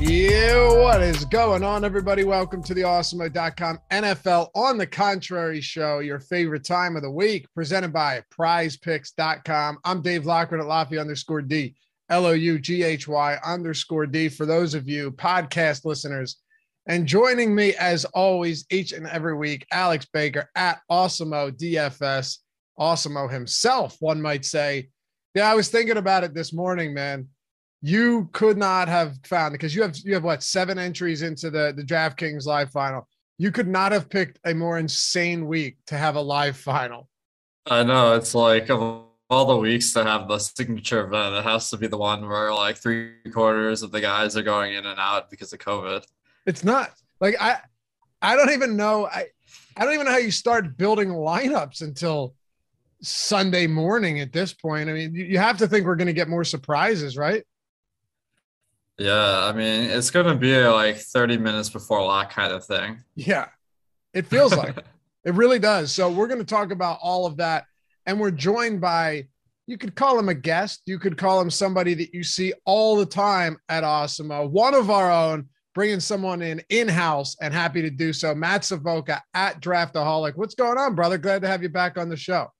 Yeah, what is going on, everybody? Welcome to the awesemo.com NFL on the contrary show, your favorite time of the week, presented by prizepicks.com. I'm Dave Loughran at Lafayette underscore D, L O U G H Y underscore D. For those of you podcast listeners, and joining me as always, each and every week, Alex Baker at Awesemo DFS, Awesemo himself, one might say. Yeah, I was thinking about it this morning, man you could not have found because you have you have what seven entries into the the DraftKings live final. You could not have picked a more insane week to have a live final. I know it's like of all the weeks to have the signature event, it has to be the one where like three quarters of the guys are going in and out because of COVID. It's not like I I don't even know I I don't even know how you start building lineups until Sunday morning at this point. I mean, you have to think we're going to get more surprises, right? Yeah, I mean, it's going to be like 30 minutes before lock kind of thing. Yeah, it feels like it really does. So, we're going to talk about all of that. And we're joined by, you could call him a guest, you could call him somebody that you see all the time at Awesemo, one of our own, bringing someone in in house and happy to do so. Matt Savoca at Draftaholic. What's going on, brother? Glad to have you back on the show.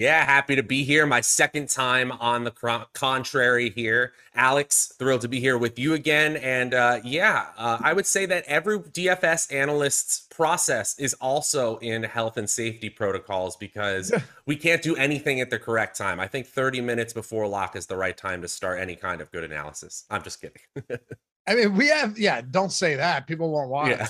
Yeah, happy to be here. My second time on the contrary here. Alex, thrilled to be here with you again. And uh, yeah, uh, I would say that every DFS analyst's process is also in health and safety protocols because we can't do anything at the correct time. I think 30 minutes before lock is the right time to start any kind of good analysis. I'm just kidding. I mean, we have, yeah, don't say that. People won't watch. Yeah.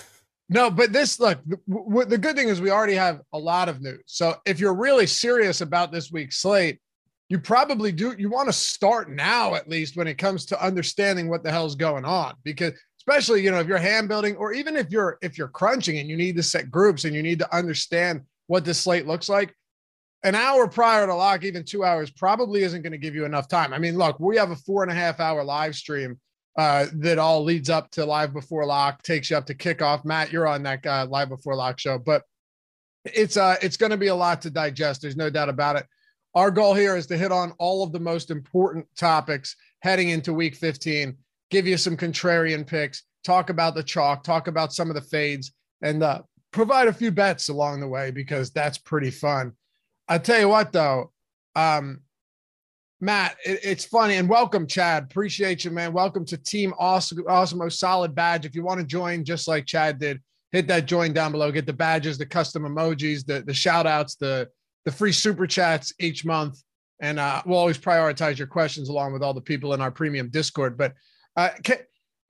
No, but this look, the, the good thing is we already have a lot of news. So if you're really serious about this week's slate, you probably do you want to start now at least when it comes to understanding what the hell's going on because especially you know if you're hand building or even if you're if you're crunching and you need to set groups and you need to understand what the slate looks like an hour prior to lock even two hours probably isn't going to give you enough time i mean look we have a four and a half hour live stream uh, that all leads up to live before lock, takes you up to kickoff. Matt, you're on that uh, live before lock show, but it's uh it's going to be a lot to digest. There's no doubt about it. Our goal here is to hit on all of the most important topics heading into week 15, give you some contrarian picks, talk about the chalk, talk about some of the fades, and uh, provide a few bets along the way because that's pretty fun. I tell you what, though, um, Matt, it, it's funny and welcome, Chad. Appreciate you, man. Welcome to Team Awesome, Awesemo Solid Badge. If you want to join, just like Chad did, hit that join down below. Get the badges, the custom emojis, the the shout outs, the the free super chats each month, and uh, we'll always prioritize your questions along with all the people in our premium Discord. But uh, can,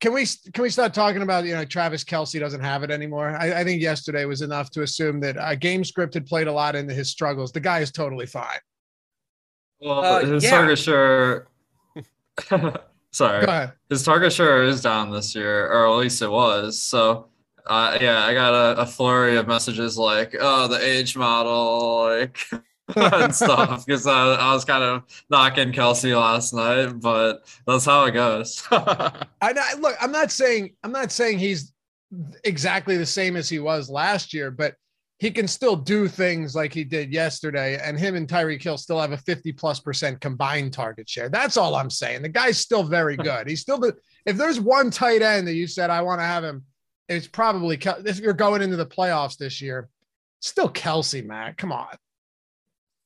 can we can we start talking about you know Travis Kelce doesn't have it anymore? I, I think yesterday was enough to assume that uh, game script had played a lot into his struggles. The guy is totally fine. Well, uh, his yeah. target share. sorry, his target share is down this year, or at least it was. So, uh, yeah, I got a, a flurry of messages like, "Oh, the age model," like. and stuff because I, I, was kind of knocking Kelce last night, but that's how it goes. I, I look. I'm not saying I'm not saying he's exactly the same as he was last year, but he can still do things like he did yesterday, and him and Tyreek Hill still have a 50 plus percent combined target share. That's all I'm saying. The guy's still very good. He's still the if there's one tight end that you said I want to have him, it's probably if you're going into the playoffs this year, still Kelce, Matt. Come on.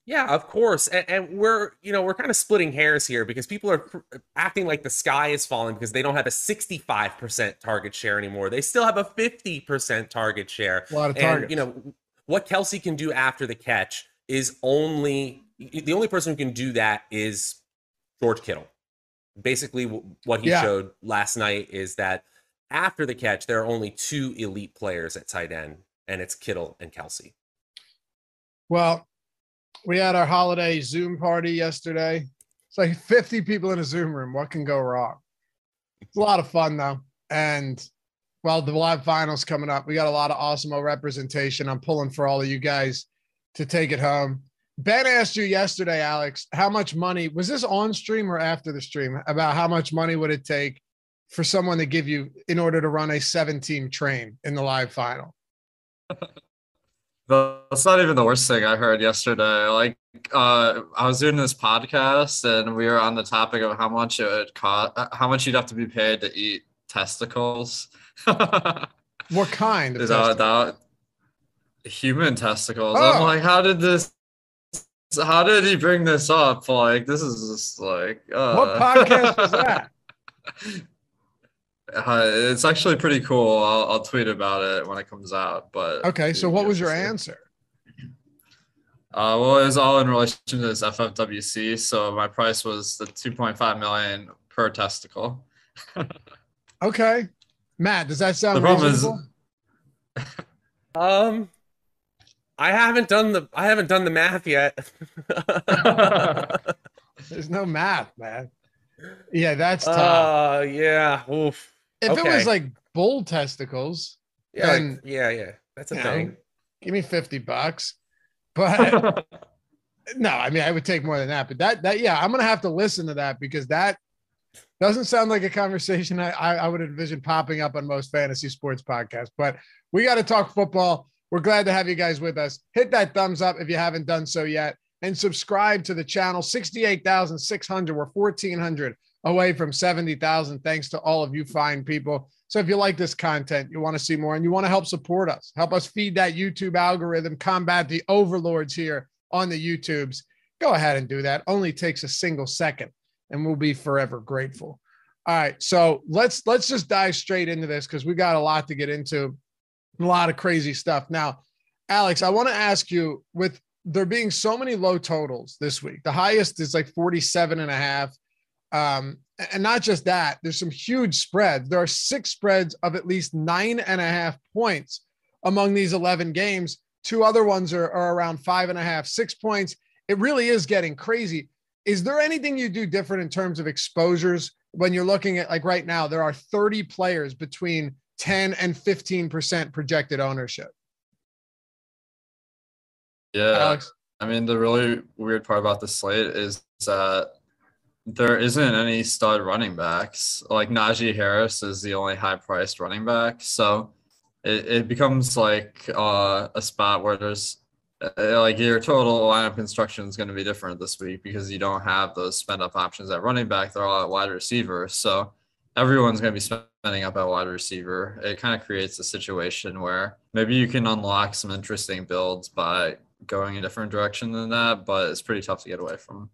Yeah, of course. And, and, we're, you know, we're kind of splitting hairs here because people are acting like the sky is falling because they don't have a 65% target share anymore. They still have a 50% target share. A lot of targets. And, you know, what Kelce can do after the catch is only the only person who can do that is George Kittle. Basically, what he yeah. showed last night is that after the catch, there are only two elite players at tight end, and it's Kittle and Kelce. Well, we had our holiday Zoom party yesterday. It's like 50 people in a Zoom room. What can go wrong? It's a lot of fun, though. And well, the live finals coming up. We got a lot of awesome representation. I'm pulling for all of you guys to take it home. Ben asked you yesterday, Alex, how much money was this on stream or after the stream about how much money would it take for someone to give you in order to run a seven team train in the live final? That's not even the worst thing I heard yesterday. Like, uh, I was doing this podcast and we were on the topic of how much it would cost, how much you'd have to be paid to eat testicles. what kind? Of that, that, human testicles. Oh. I'm like, how did this? How did he bring this up? Like, this is just like. Uh... What podcast was that? Uh, it's actually pretty cool. I'll, I'll, tweet about it when it comes out. But okay, so what was your answer? Uh, well, it was all in relation to this FFWC. So my price was the 2.5 million per testicle. okay, Matt, does that sound the problem reasonable? Is, um, I haven't done the I haven't done the math yet. There's no math, man. Yeah, that's tough. Uh, yeah. Oof. If okay. it was like bull testicles, yeah, then, like, yeah, yeah, that's a thing. Know, give me fifty bucks. But no, I mean I would take more than that. But that that yeah, I'm gonna have to listen to that because that doesn't sound like a conversation I, I, would envision popping up on most fantasy sports podcasts. But we got to talk football. We're glad to have you guys with us. Hit that thumbs up if you haven't done so yet, and subscribe to the channel. Sixty-eight thousand six hundred. We're fourteen hundred away from seventy thousand. Thanks to all of you fine people. So if you like this content, you want to see more, and you want to help support us, help us feed that YouTube algorithm, combat the overlords here on the YouTubes, go ahead and do that. Only takes a single second, and we'll be forever grateful. All right, so let's let's just dive straight into this because we got a lot to get into, a lot of crazy stuff. Now, Alex, I want to ask you with there being so many low totals this week, the highest is like 47 and a half. Um, and not just that, there's some huge spreads. There are six spreads of at least nine and a half points among these 11 games. Two other ones are, are around five and a half, six points. It really is getting crazy. Is there anything you do different in terms of exposures when you're looking at like right now? There are 30 players between 10 and 15% projected ownership. Yeah. Alex? I mean, the really weird part about the slate is that there isn't any stud running backs. Like Najee Harris is the only high priced running back. So it, it becomes like uh, a spot where there's uh, like your total lineup construction is going to be different this week because you don't have those spend up options at running back. They're all at wide receiver. So everyone's going to be spending up at wide receiver. It kind of creates a situation where maybe you can unlock some interesting builds by going a different direction than that, but it's pretty tough to get away from.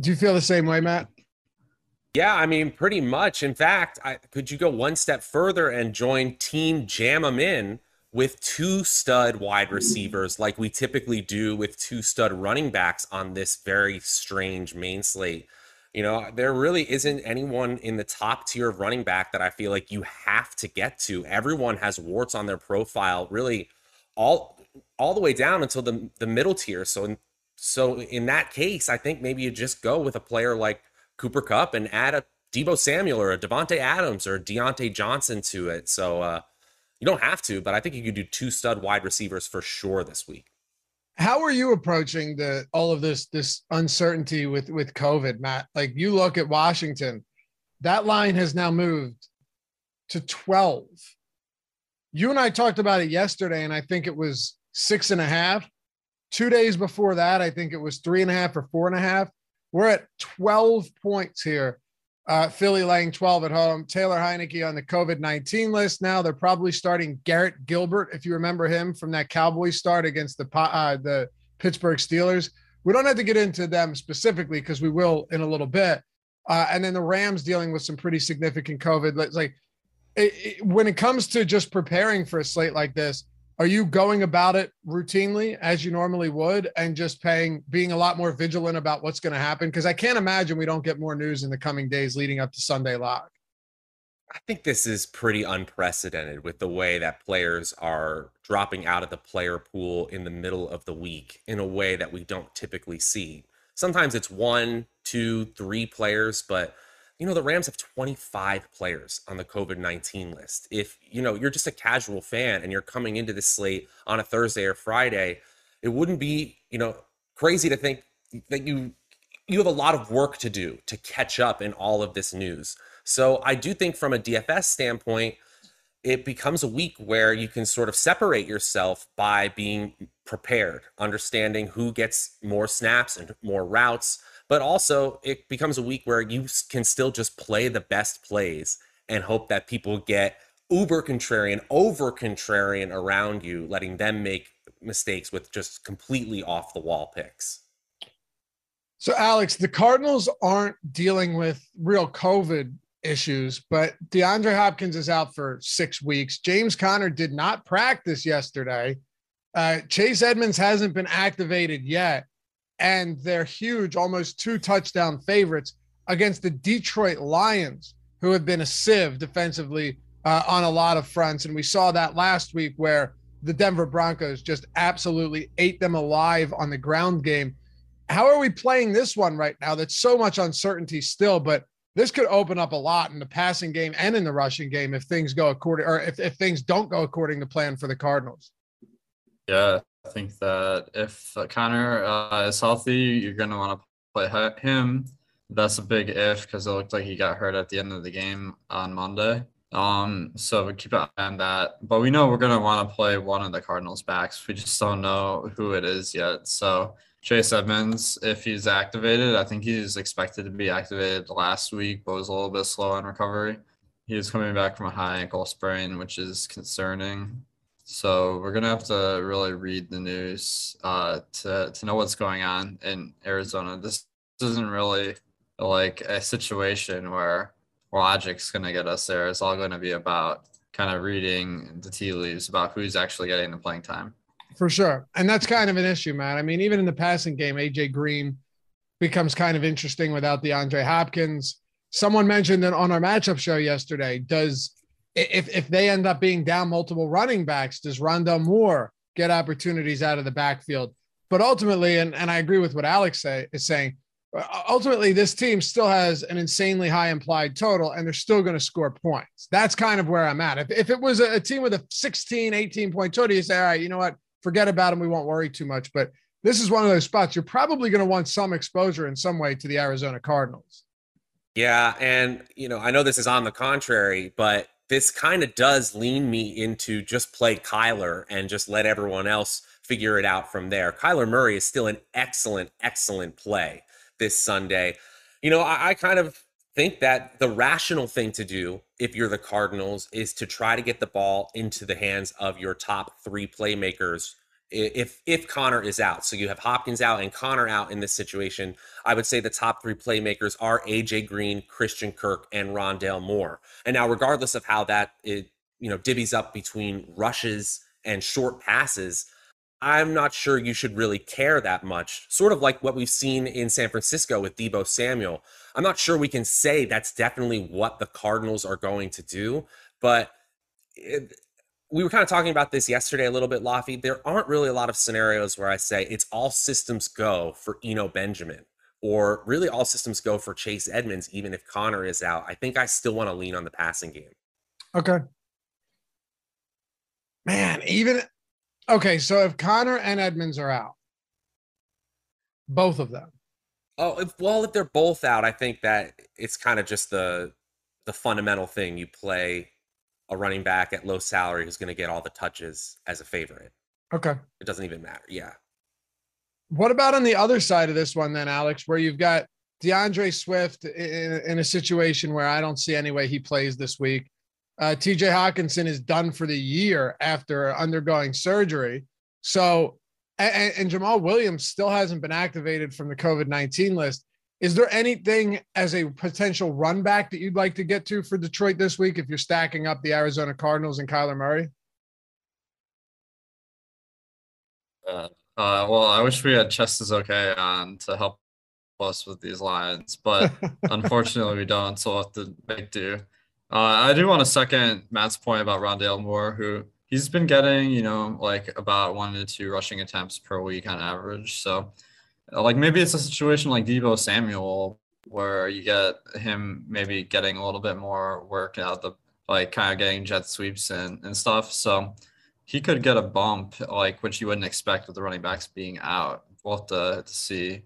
Do you feel the same way, Matt? Yeah, I mean, pretty much. In fact, I, could you go one step further and join Team Jam 'em in with two stud wide receivers, like we typically do with two stud running backs on this very strange main slate? You know, there really isn't anyone in the top tier of running back that I feel like you have to get to. Everyone has warts on their profile, really, all all the way down until the the middle tier. So, in, so in that case, I think maybe you just go with a player like Cooper Kupp and add a Deebo Samuel or a Davante Adams or Diontae Johnson to it. So uh, you don't have to, but I think you could do two stud wide receivers for sure this week. How are you approaching the all of this this uncertainty with with COVID, Matt? Like you look at Washington, that line has now moved to 12. You and I talked about it yesterday, and I think it was six and a half. Two days before that, I think it was three and a half or four and a half. We're at 12 points here. Uh, Philly laying 12 at home. Taylor Heinicke on the COVID 19 list now. They're probably starting Garrett Gilbert, if you remember him from that Cowboys start against the uh, the Pittsburgh Steelers. We don't have to get into them specifically because we will in a little bit. Uh, and then the Rams dealing with some pretty significant COVID. It's like it, it, when it comes to just preparing for a slate like this, are you going about it routinely as you normally would and just paying being a lot more vigilant about what's going to happen? Because i can't imagine we don't get more news in the coming days leading up to sunday lock i think this is pretty unprecedented with the way that players are dropping out of the player pool in the middle of the week in a way that we don't typically see. Sometimes it's one two three players but you know, the Rams have 25 players on the COVID 19 list. If, you know, you're just a casual fan and you're coming into this slate on a Thursday or Friday, it wouldn't be, you know, crazy to think that you you have a lot of work to do to catch up in all of this news. So I do think from a DFS standpoint, it becomes a week where you can sort of separate yourself by being prepared, understanding who gets more snaps and more routes, but also it becomes a week where you can still just play the best plays and hope that people get uber contrarian, over contrarian around you, letting them make mistakes with just completely off the wall picks. So, Alex, the Cardinals aren't dealing with real COVID issues, but DeAndre Hopkins is out for six weeks. James Conner did not practice yesterday. Uh, Chase Edmonds hasn't been activated yet, and they're huge, almost two touchdown favorites against the Detroit Lions, who have been a sieve defensively uh, on a lot of fronts. And we saw that last week where the Denver Broncos just absolutely ate them alive on the ground game. How are we playing this one right now? That's so much uncertainty still, but this could open up a lot in the passing game and in the rushing game if things go according or if, if things don't go according to plan for the Cardinals. Yeah, I think that if Conner uh, is healthy, you're going to want to play him. That's a big if because it looked like he got hurt at the end of the game on Monday. Um, so we keep an eye on that. But we know we're gonna want to play one of the Cardinals backs. We just don't know who it is yet. So Chase Edmonds, if he's activated, I think he's expected to be activated last week, but was a little bit slow on recovery. He was coming back from a high ankle sprain, which is concerning. So we're gonna have to really read the news uh, to to know what's going on in Arizona. This isn't really like a situation where logic's to get us there. It's all to be about kind of reading the tea leaves about who's actually getting the playing time. For sure. And that's kind of an issue, man. I mean, even in the passing game, AJ Green becomes kind of interesting without DeAndre Hopkins. Someone mentioned that on our matchup show yesterday, does if if they end up being down multiple running backs, does Rondale Moore get opportunities out of the backfield? But ultimately, and, and I agree with what Alex say, is saying, uh, ultimately this team still has an insanely high implied total and they're still going to score points. That's kind of where i'm at. If, if it was a, a, team with a 16 18 point total you say all right you know what? Forget about them we won't worry too much. But this is one of those spots you're probably going to want some exposure in some way to the arizona cardinals. Yeah and you know i know this is on the contrary but this kind of does lean me into just play kyler and just let everyone else figure it out from there kyler murray is still an excellent excellent play this Sunday. You know, I, I kind of think that the rational thing to do if you're the Cardinals is to try to get the ball into the hands of your top three playmakers if if Conner is out. So you have Hopkins out and Conner out in this situation. I would say the top three playmakers are AJ Green, Christian Kirk, and Rondale Moore. And now, regardless of how that it you know divvies up between rushes and short passes, I'm not sure you should really care that much. Sort of like what we've seen in San Francisco with Deebo Samuel. I'm not sure we can say that's definitely what the Cardinals are going to do, but it, we were kind of talking about this yesterday a little bit, Laffy. There aren't really a lot of scenarios where I say it's all systems go for Eno Benjamin or really all systems go for Chase Edmonds, even if Conner is out. I think I still want to lean on the passing game. Okay. Man, even Okay, so if Conner and Edmonds are out, both of them. Oh, if, well, if they're both out, I think that it's kind of just the the fundamental thing. You play a running back at low salary who's going to get all the touches as a favorite. Okay. It doesn't even matter. Yeah. What about on the other side of this one, then, Alex, where you've got D'Andre Swift in, in a situation where I don't see any way he plays this week? Uh, TJ Hockenson is done for the year after undergoing surgery. So, and, and Jamaal Williams still hasn't been activated from the COVID 19 list. Is there anything as a potential run back that you'd like to get to for Detroit this week if you're stacking up the Arizona Cardinals and Kyler Murray? Uh, uh, well, I wish we had Chest is okay on to help us with these lines, but unfortunately we don't. So we'll have to make do. Uh, I do want to second Matt's point about Rondale Moore, who he's been getting, you know, like about one to two rushing attempts per week on average. So, like maybe it's a situation like Deebo Samuel where you get him maybe getting a little bit more work out the like kind of getting jet sweeps and, and stuff. So he could get a bump, like which you wouldn't expect with the running backs being out. We'll have to, to see.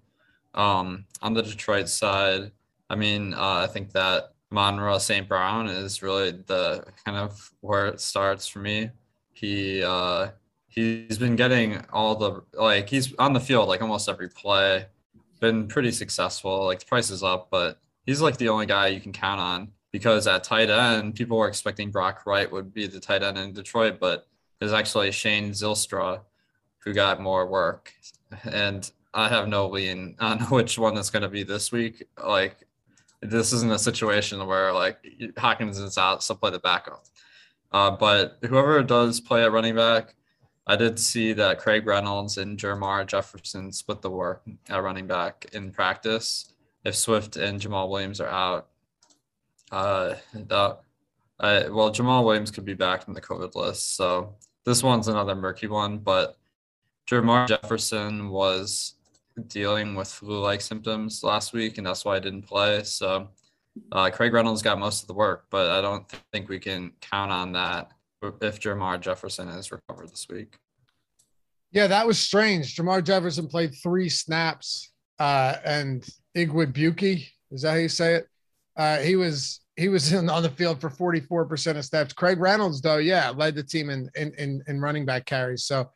Um, on the Detroit side, I mean, uh, I think that Amon-Ra St. Brown is really the kind of where it starts for me. He uh he's been getting all the like he's on the field like almost every play. Been pretty successful. Like the price is up, but he's like the only guy you can count on because at tight end, people were expecting Brock Wright would be the tight end in Detroit, but there's actually Shane Zylstra who got more work. And I have no lean on which one is going to be this week. Like, this isn't a situation where like Hawkins is out, so play the backup. Uh, but whoever does play at running back, I did see that Craig Reynolds and Jermar Jefferson split the work at running back in practice. If Swift and Jamaal Williams are out, uh, that, uh, well, Jamaal Williams could be back in the COVID list. So this one's another murky one, but Jermar Jefferson was dealing with flu-like symptoms last week, and that's why I didn't play. So uh, Craig Reynolds got most of the work, but I don't think we can count on that if Jermar Jefferson is recovered this week. Yeah, that was strange. Jermar Jefferson played three snaps, uh, and Igwebuike, is that how you say it? Uh, he was he was in, on the field for 44% of snaps. Craig Reynolds, though, yeah, led the team in, in in in running back carries. So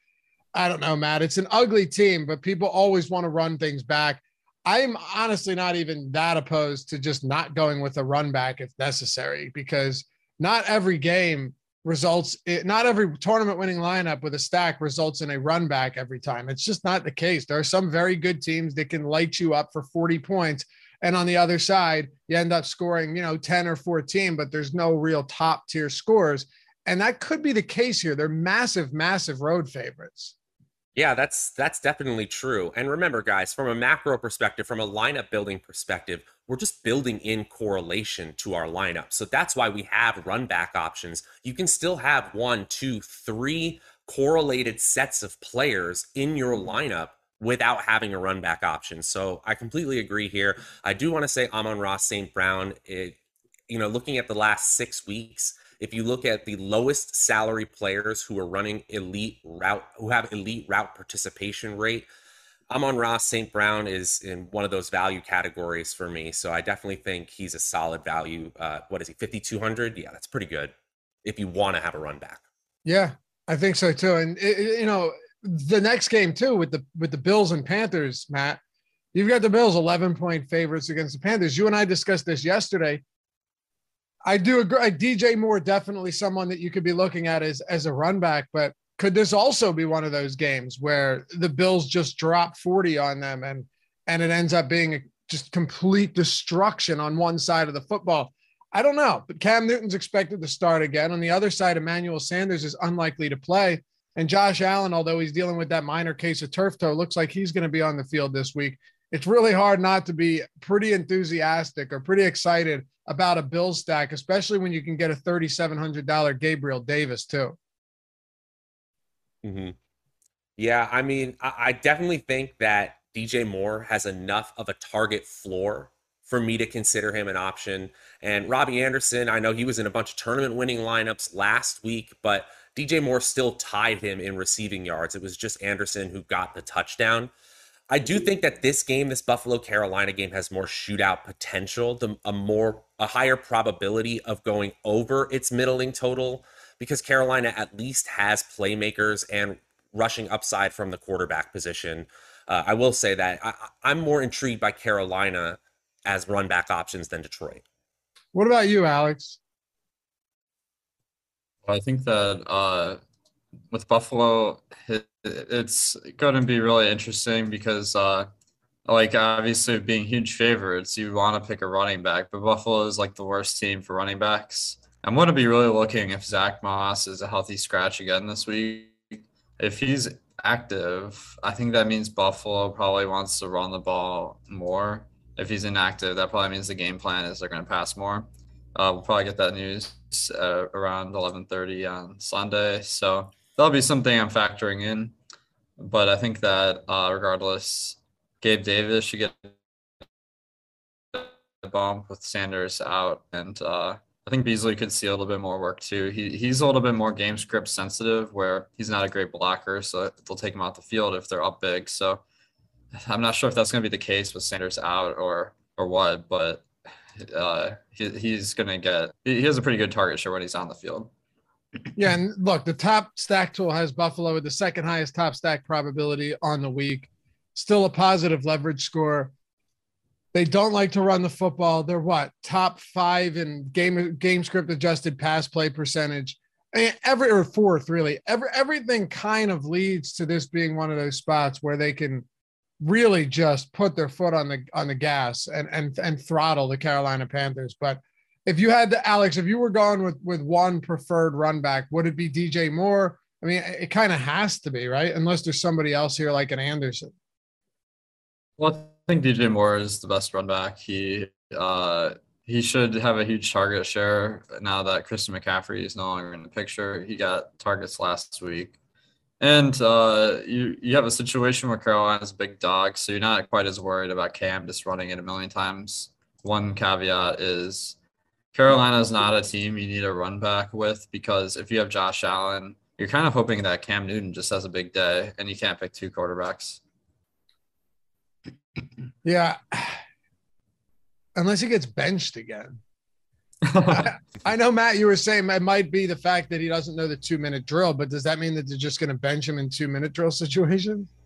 I don't know, Matt. It's an ugly team, but people always want to run things back. I'm honestly not even that opposed to just not going with a run back if necessary, because not every game results it, not every tournament winning lineup with a stack results in a run back every time. It's just not the case. There are some very good teams that can light you up for 40 points. And on the other side, you end up scoring, you know, 10 or 14, but there's no real top tier scores. And that could be the case here. They're massive, massive road favorites. Yeah, that's that's definitely true. And remember, guys, from a macro perspective, from a lineup building perspective, we're just building in correlation to our lineup. So that's why we have run back options. You can still have one, two, three correlated sets of players in your lineup without having a run back option. So I completely agree here. I do want to say Amon-Ra St. Brown, it, you know, looking at the last six weeks, if you look at the lowest salary players who are running elite route, who have elite route participation rate, Amon-Ra St. Brown is in one of those value categories for me. So I definitely think he's a solid value. Uh, what is he, 5,200? Yeah, that's pretty good if you want to have a run back. Yeah, I think so too. And, it, you know, the next game too with the with the Bills and Panthers, Matt, you've got the Bills 11 point favorites against the Panthers. You and I discussed this yesterday. I do agree. DJ Moore definitely someone that you could be looking at as as a run back, but could this also be one of those games where the Bills just drop 40 on them and and it ends up being just complete destruction on one side of the football? I don't know, but Cam Newton's expected to start again. On the other side, Emmanuel Sanders is unlikely to play. And Josh Allen, although he's dealing with that minor case of turf toe, looks like he's going to be on the field this week. It's really hard not to be pretty enthusiastic or pretty excited about a bill stack, especially when you can get a $3,700 Gabriel Davis too. Mm-hmm. Yeah, I mean, I, I definitely think that DJ Moore has enough of a target floor for me to consider him an option. And Robbie Anderson, I know he was in a bunch of tournament winning lineups last week, but DJ Moore still tied him in receiving yards. It was just Anderson who got the touchdown. I do think that this game, this Buffalo Carolina game, has more shootout potential, the, a more a higher probability of going over its middling total because Carolina at least has playmakers and rushing upside from the quarterback position. Uh, I will say that I, I'm more intrigued by Carolina as run back options than Detroit. What about you, Alex? I think that uh, with Buffalo, it, it's going to be really interesting because, uh, like, obviously, being huge favorites, you want to pick a running back, but Buffalo is like the worst team for running backs. I'm going to be really looking if Zach Moss is a healthy scratch again this week. If he's active, I think that means Buffalo probably wants to run the ball more. If he's inactive, that probably means the game plan is they're going to pass more. Uh, we'll probably get that news uh, around 11:30 on Sunday. So that'll be something I'm factoring in. But I think that uh, regardless, Gabe Davis should get a bump with Sanders out, and uh, I think Beasley could see a little bit more work too. He he's a little bit more game script sensitive, where he's not a great blocker, so they'll take him out the field if they're up big. So I'm not sure if that's going to be the case with Sanders out or or what, but uh, he, he's going to get he has a pretty good target share when he's on the field. Yeah, and look, the top stack tool has Buffalo with the second highest top stack probability on the week. Still a positive leverage score. They don't like to run the football. They're what top five in game game script adjusted pass play percentage. I mean, every or fourth really. Every everything kind of leads to this being one of those spots where they can really just put their foot on the on the gas and and and throttle the Carolina Panthers. But if you had to, Alex, if you were going with with one preferred run back, would it be DJ Moore? I mean, it kind of has to be, right? Unless there's somebody else here like an Anderson. Well, think DJ Moore is the best run back. He uh he should have a huge target share now that Christian McCaffrey is no longer in the picture. He got targets last week. And uh, you you have a situation where Carolina's a big dog, so you're not quite as worried about Cam just running it a million times. One caveat is Carolina's not a team you need a run back with because if you have Josh Allen, you're kind of hoping that Cam Newton just has a big day and you can't pick two quarterbacks. Yeah. Unless he gets benched again. I, I, know, Matt, you were saying it might be the fact that he doesn't know the two minute drill, but does that mean that they're just going to bench him in two minute drill situation?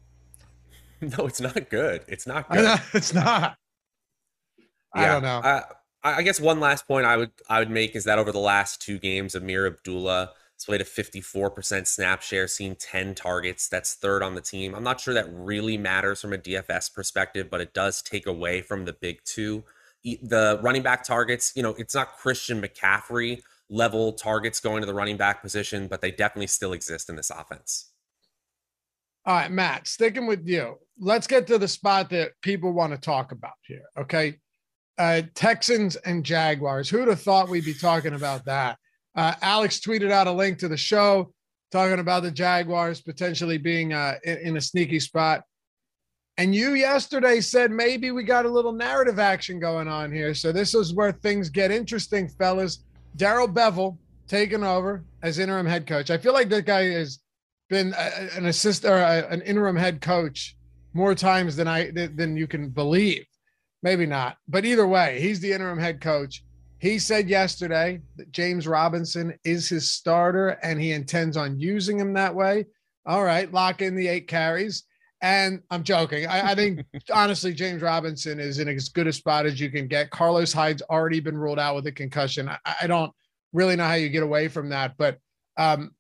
No, it's not good. It's not good. Know, it's not. Yeah, I don't know. I, I guess one last point I would I would make is that over the last two games, Ameer Abdullah has played a 54% snap share, seen 10 targets. That's third on the team. I'm not sure that really matters from a DFS perspective, but it does take away from the big two the running back targets, you know, it's not Christian McCaffrey level targets going to the running back position, but they definitely still exist in this offense. All right, Matt, sticking with you. Let's get to the spot that people want to talk about here. Okay. Uh, Texans and Jaguars. Who'd have thought we'd be talking about that? Uh, Alex tweeted out a link to the show talking about the Jaguars potentially being uh, in, in a sneaky spot. And you yesterday said maybe we got a little narrative action going on here. So this is where things get interesting, fellas. Darrell Bevell taking over as interim head coach. I feel like that guy has been a, an assist or a, an interim head coach more times than I than you can believe. Maybe not, but either way, he's the interim head coach. He said yesterday that James Robinson is his starter and he intends on using him that way. All right, lock in the eight carries. And I'm joking. I, I think honestly, James Robinson is in as good a spot as you can get. Carlos Hyde's already been ruled out with a concussion. I, I don't really know how you get away from that. But um,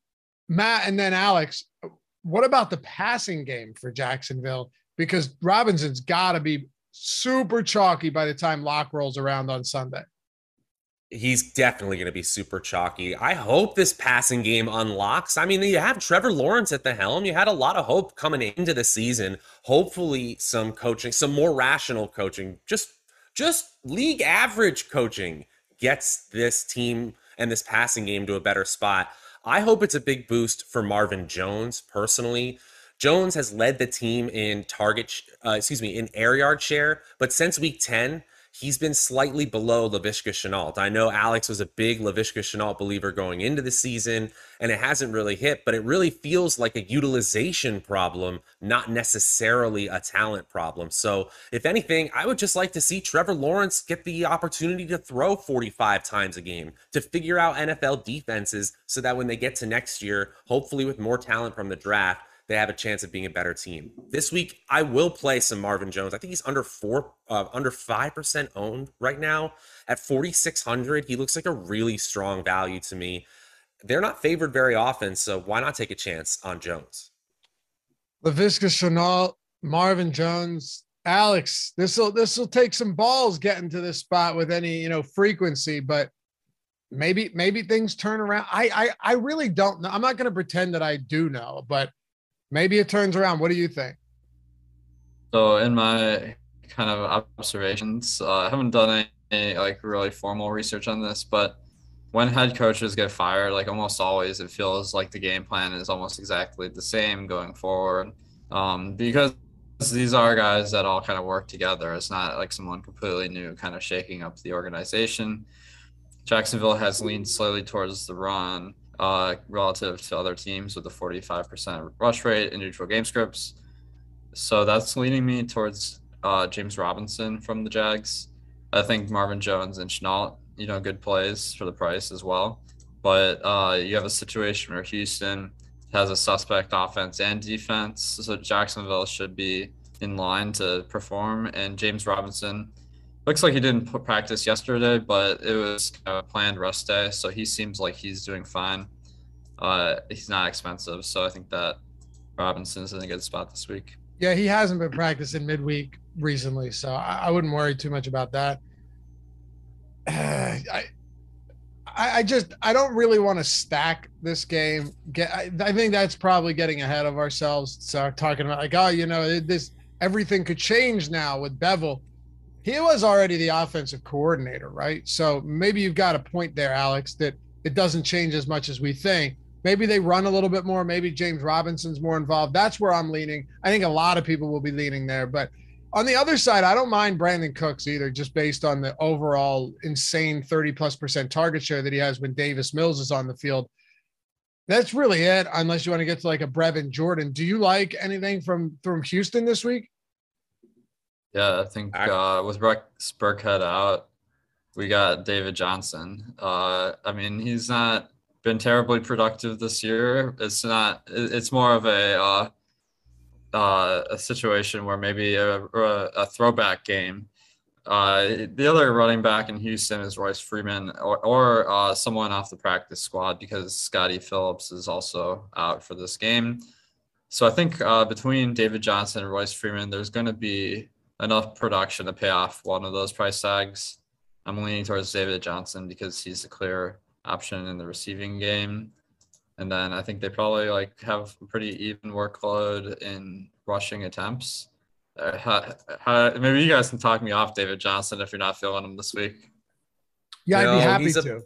Matt and then Alex, what about the passing game for Jacksonville? Because Robinson's got to be super chalky by the time Lock rolls around on Sunday he's definitely going to be super chalky. I hope this passing game unlocks. I mean, you have Trevor Lawrence at the helm. You had a lot of hope coming into the season. Hopefully, some coaching, some more rational coaching, just just league average coaching gets this team and this passing game to a better spot. I hope it's a big boost for Marvin Jones personally. Jones has led the team in target, uh, excuse me, in air yard share, but since week 10, he's been slightly below Laviska Shenault. I know Alex was a big Laviska Shenault believer going into the season, and it hasn't really hit, but it really feels like a utilization problem, not necessarily a talent problem. So, if anything, I would just like to see Trevor Lawrence get the opportunity to throw 45 times a game, to figure out NFL defenses so that when they get to next year, hopefully with more talent from the draft, they have a chance of being a better team. This week, I will play some Marvin Jones. I think he's under four, uh, under five percent owned right now at forty six hundred. He looks like a really strong value to me. They're not favored very often, so why not take a chance on Jones? Laviska Shenault, Marvin Jones, Alex. This will this will take some balls getting to this spot with any you know frequency, but maybe maybe things turn around. I I I really don't know. I'm not going to pretend that I do know, but maybe it turns around. What do you think? So, in my kind of observations, uh, I haven't done any, like really formal research on this, but when head coaches get fired, like almost always, it feels like the game plan is almost exactly the same going forward. Um, because these are guys that all kind of work together. It's not like someone completely new kind of shaking up the organization. Jacksonville has leaned slightly towards the run uh, relative to other teams with a 45% rush rate in neutral game scripts. So that's leading me towards uh, James Robinson from the Jags. I think Marvin Jones and Shenault, you know, good plays for the price as well. But uh, you have a situation where Houston has a suspect offense and defense, so Jacksonville should be in line to perform. And James Robinson, Looks like he didn't practice yesterday, but it was a planned rest day, so he seems like he's doing fine. Uh, he's not expensive, so I think that Robinson's in a good spot this week. Yeah, he hasn't been practicing midweek recently, so I, I wouldn't worry too much about that. I, I just I don't really want to stack this game. Get I, I, think that's probably getting ahead of ourselves. So talking about like oh you know this everything could change now with Bevell he was already the offensive coordinator, right? So maybe you've got a point there, Alex, that it doesn't change as much as we think. Maybe they run a little bit more. Maybe James Robinson's more involved. That's where I'm leaning. I think a lot of people will be leaning there. But on the other side, I don't mind Brandin Cooks either, just based on the overall insane 30 plus percent target share that he has when Davis Mills is on the field. That's really it, unless you want to get to like a Brevin Jordan. Do you like anything from from Houston this week? Yeah, I think uh, with Rex Burkhead out, we got David Johnson. Uh, I mean, he's not been terribly productive this year. It's not. It's more of a uh, uh, a situation where maybe a, a throwback game. Uh, the other running back in Houston is Royce Freeman or, or uh, someone off the practice squad because Scotty Phillips is also out for this game. So I think uh, between David Johnson and Royce Freeman, there's going to be enough production to pay off one of those price tags. I'm leaning towards David Johnson because he's a clear option in the receiving game. And then I think they probably like have a pretty even workload in rushing attempts. Uh, how, how, maybe you guys can talk me off David Johnson if you're not feeling him this week. Yeah, I'd be happy to.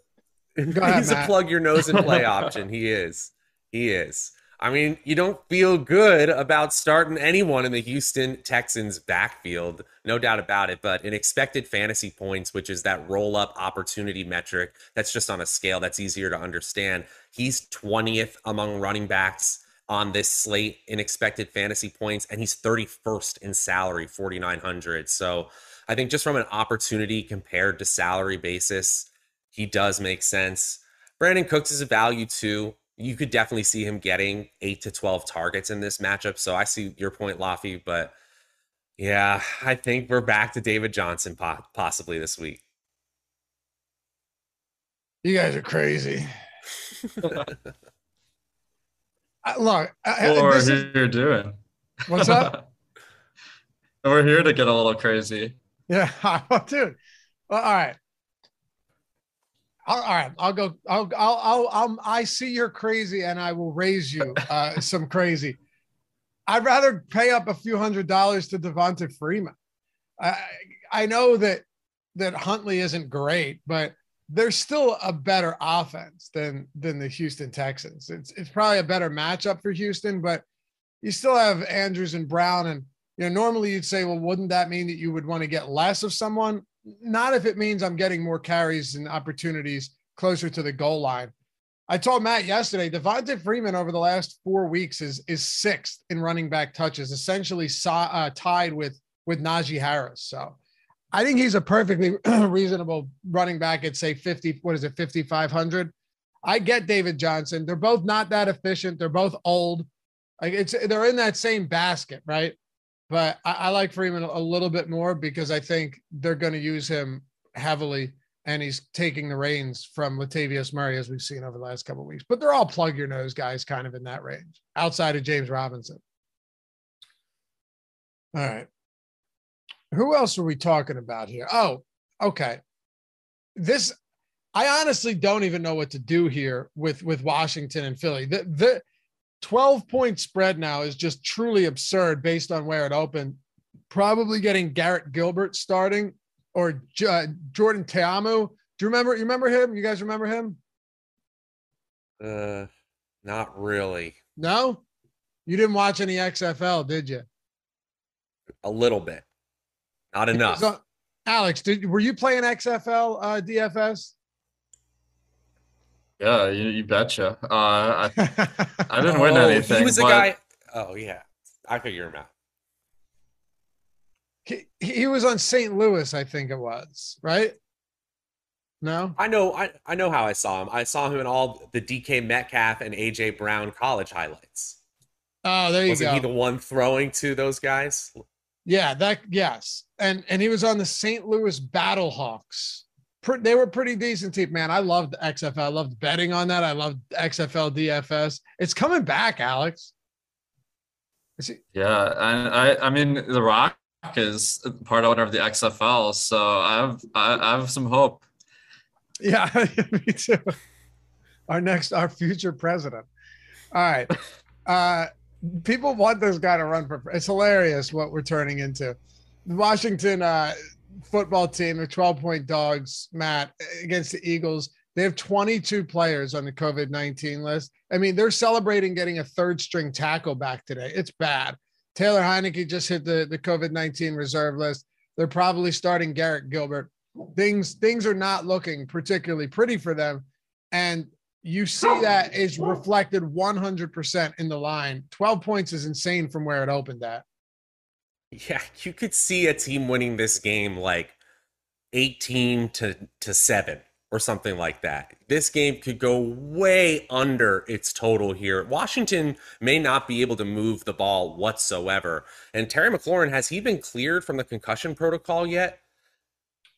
A, he's a plug your nose and play option. He is. He is. I mean, you don't feel good about starting anyone in the Houston Texans backfield, no doubt about it. But in expected fantasy points, which is that roll up opportunity metric, that's just on a scale that's easier to understand. He's 20th among running backs on this slate in expected fantasy points, and he's 31st in salary, 4,900. So I think just from an opportunity compared to salary basis, he does make sense. Brandin Cooks is a value too you could definitely see him getting eight to 12 targets in this matchup. So I see your point, Laffy, but yeah, I think we're back to David Johnson po- possibly this week. You guys are crazy. Look, what we're here doing. What's up? we're here to get a little crazy. Yeah, dude. Well, all right. All right, I'll go. I'll, I'll, I'll, I'll, I see you're crazy, and I will raise you uh, some crazy. I'd rather pay up a few hundred dollars to Devonta Freeman. I, I know that that Huntley isn't great, but there's still a better offense than than the Houston Texans. It's it's probably a better matchup for Houston, but you still have Andrews and Brown, and you know normally you'd say, well, wouldn't that mean that you would want to get less of someone? Not if it means I'm getting more carries and opportunities closer to the goal line. I told Matt yesterday, Devonta Freeman over the last four weeks is is sixth in running back touches, essentially uh, tied with with Najee Harris. So I think he's a perfectly reasonable running back at say 50, what is it, 5,500. I get David Johnson. They're both not that efficient. They're both old. Like it's they're in that same basket, right? But I, I like Freeman a little bit more because I think they're going to use him heavily and he's taking the reins from Latavius Murray as we've seen over the last couple weeks. But they're all plug your nose guys, kind of in that range, outside of James Robinson. All right. Who else are we talking about here? Oh, okay. This I honestly don't even know what to do here with with Washington and Philly. The the 12 point spread now is just truly absurd based on where it opened. Probably getting Garrett Gilbert starting or uh, Jordan Ta'amu. Do you remember? You remember him? You guys remember him? Uh, not really. No, you didn't watch any XFL, did you? A little bit, not enough. So, Alex, did were you playing XFL uh, DFS? Yeah, you, you betcha. Uh, I, I didn't win oh, anything. He was a guy. Oh yeah, I figure him out. He, he was on St. Louis, I think it was, right? No, I know. I, I know how I saw him. I saw him in all the DK Metcalf and AJ Brown college highlights. Oh, there you go. Wasn't go. he the one throwing to those guys? Yeah, that yes, and and he was on the St. Louis Battlehawks. They were pretty decent team, man. I loved XFL. I loved betting on that. I loved XFL DFS. It's coming back, Alex. Yeah, and I I mean the Rock is part owner of the XFL, so I have I, I have some hope. Yeah, me too. Our next, our future president. All right. Uh, people want this guy to run for. It's hilarious what we're turning into. Washington uh, football team, the 12 point dogs, Matt, against the Eagles. They have 22 players on the COVID 19 list. I mean, they're celebrating getting a third string tackle back today. It's bad. Taylor Heinicke just hit the, the COVID 19 reserve list. They're probably starting Garrett Gilbert. Things things are not looking particularly pretty for them. And you see that is reflected 100% in the line. 12 points is insane from where it opened at. Yeah, you could see a team winning this game like 18 to, to 7 or something like that. This game could go way under its total here. Washington may not be able to move the ball whatsoever. And Terry McLaurin, has he been cleared from the concussion protocol yet?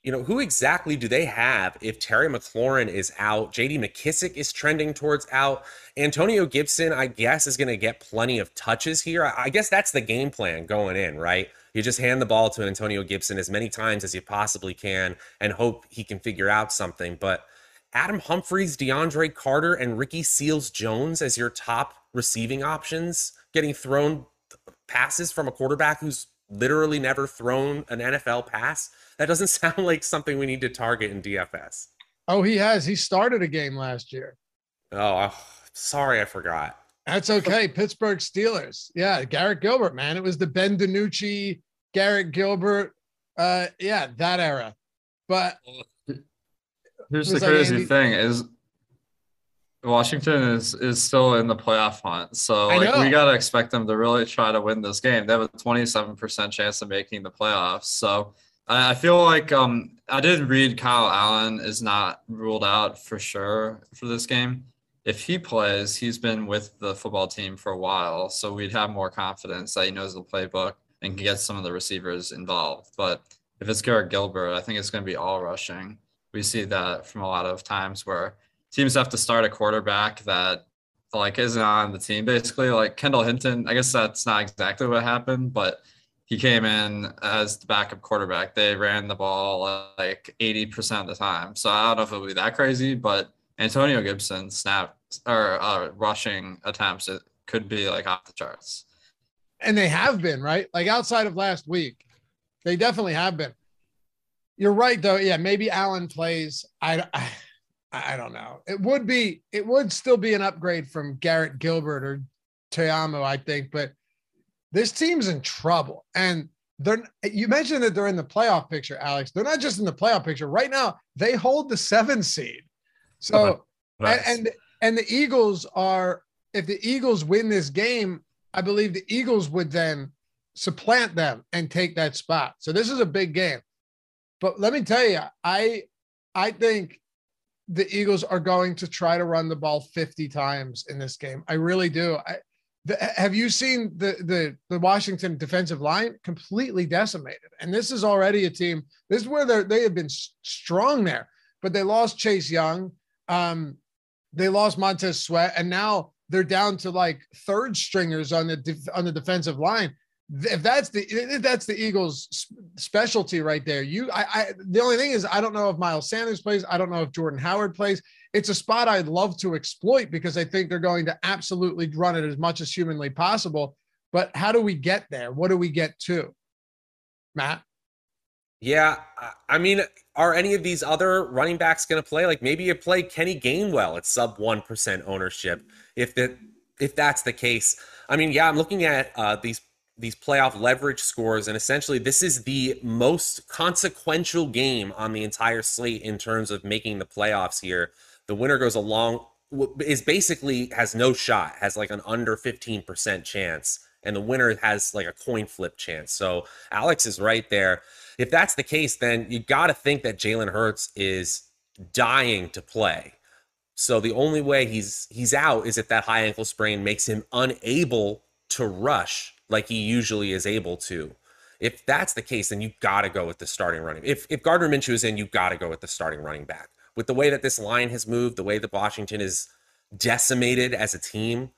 You know, who exactly do they have if Terry McLaurin is out? JD McKissic is trending towards out. Antonio Gibson, I guess, is going to get plenty of touches here. I guess that's the game plan going in, right? You just hand the ball to Antonio Gibson as many times as you possibly can and hope he can figure out something. But Adam Humphries, DeAndre Carter, and Ricky Seals Jones as your top receiving options, getting thrown passes from a quarterback who's literally never thrown an NFL pass that doesn't sound like something we need to target in DFS. Oh, he has. He started a game last year. Oh, sorry, I forgot. That's okay. Pittsburgh Steelers. Yeah, Garrett Gilbert, man. It was the Ben DiNucci, Garrett Gilbert. Uh, yeah, that era. But here's the crazy like thing is Washington is is still in the playoff hunt. So like we gotta expect them to really try to win this game. They have a 27% chance of making the playoffs. So I, feel like um, I did read Kyle Allen is not ruled out for sure for this game. If he plays, he's been with the football team for a while, so we'd have more confidence that he knows the playbook and can get some of the receivers involved. But if it's Garrett Gilbert, I think it's going to be all rushing. We see that from a lot of times where teams have to start a quarterback that like isn't on the team basically. Like Kendall Hinton, I guess that's not exactly what happened, but he came in as the backup quarterback. They ran the ball like 80% of the time. So I don't know if it would be that crazy, but Antonio Gibson snap or uh, rushing attempts, it could be like off the charts. And they have been, right? Like outside of last week, they definitely have been. You're right, though. Yeah, maybe Allen plays. I, I, I don't know. It would be, it would still be an upgrade from Garrett Gilbert or Ta'amu, I think, but this team's in trouble. And they're you mentioned that they're in the playoff picture, Alex. They're not just in the playoff picture. Right now, they hold the seven seed. So nice. and and the Eagles are if the Eagles win this game, I believe the Eagles would then supplant them and take that spot. So this is a big game. But let me tell you, I I think the Eagles are going to try to run the ball 50 times in this game. I really do. I, the, have you seen the, the the Washington defensive line completely decimated? And this is already a team. This is where they they have been strong there, but they lost Chase Young, um, they lost Montez Sweat, and now they're down to like third stringers on the def, on the defensive line. If that's the if that's the Eagles' specialty right there, you I, I the only thing is I don't know if Miles Sanders plays. I don't know if Jordan Howard plays it's a spot I'd love to exploit because I think they're going to absolutely run it as much as humanly possible. But how do we get there? What do we get to? Matt? Yeah, I mean, are any of these other running backs going to play? Like maybe you play Kenny Gainwell at sub one percent ownership. If that if that's the case, I mean, yeah, I'm looking at uh, these these playoff leverage scores, and essentially this is the most consequential game on the entire slate in terms of making the playoffs here. The winner goes along, is basically has no shot, has like an under 15% chance, and the winner has like a coin flip chance. So Alex is right there. If that's the case, then you got to think that Jalen Hurts is dying to play. So the only way he's he's out is if that high ankle sprain makes him unable to rush like he usually is able to. If that's the case, then you got to go with the starting running. If if Gardner Minshew is in, you got to go with the starting running back. With the way that this line has moved, the way that Washington is decimated as a team,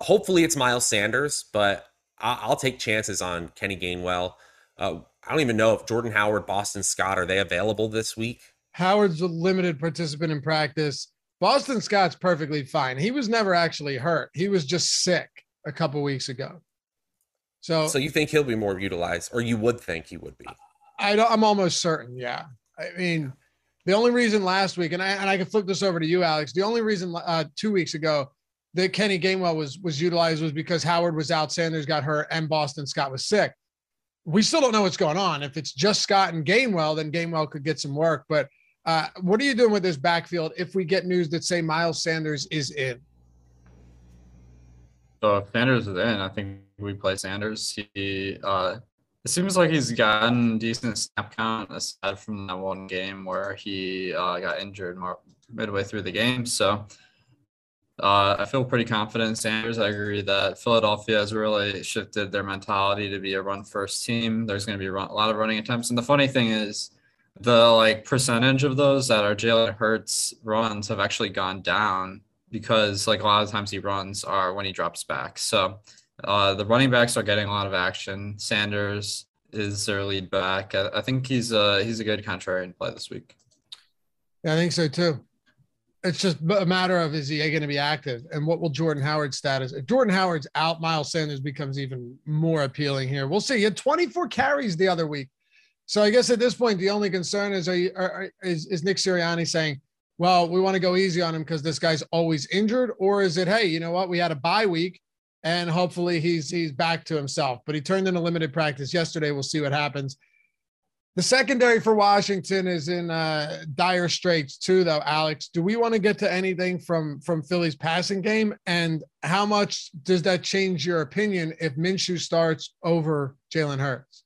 hopefully it's Miles Sanders, but I'll, take chances on Kenny Gainwell. Uh, I don't even know if Jordan Howard, Boston Scott, are they available this week? Howard's a limited participant in practice. Boston Scott's perfectly fine. He was never actually hurt. He was just sick a couple weeks ago. So, so you think he'll be more utilized, or you would think he would be? I don't, I'm almost certain. Yeah. I mean, the only reason last week, and I and I can flip this over to you, Alex. The only reason uh, two weeks ago that Kenny Gainwell was was utilized was because Howard was out, Sanders got hurt, and Boston Scott was sick. We still don't know what's going on. If it's just Scott and Gainwell, then Gainwell could get some work. But uh, what are you doing with this backfield if we get news that say Miles Sanders is in? So if Sanders is in, I think we play Sanders. He uh, it seems like he's gotten decent snap count aside from that one game where he uh, got injured more, midway through the game. So uh, I feel pretty confident in Sanders. I agree that Philadelphia has really shifted their mentality to be a run first team. There's going to be run, a lot of running attempts. And the funny thing is, the like percentage of those that are Jalen Hurts runs have actually gone down because like a lot of times he runs are when he drops back. So uh, the running backs are getting a lot of action. Sanders is their lead back. I, I think he's a he's a good contrarian play this week. Yeah, I think so too it's just a matter of is he going to be active and what will Jordan Howard's status? If Jordan Howard's out, Miles Sanders becomes even more appealing here. We'll see. He had 24 carries the other week. So I guess at this point, the only concern is, are you, are, is, is Nick Sirianni saying, well, we want to go easy on him because this guy's always injured? Or is it, hey, you know what? We had a bye week and hopefully he's he's back to himself. But he turned in a limited practice yesterday. We'll see what happens. The secondary for Washington is in uh, dire straits too, though. Alex, do we want to get to anything from from Philly's passing game, and how much does that change your opinion if Minshew starts over Jalen Hurts?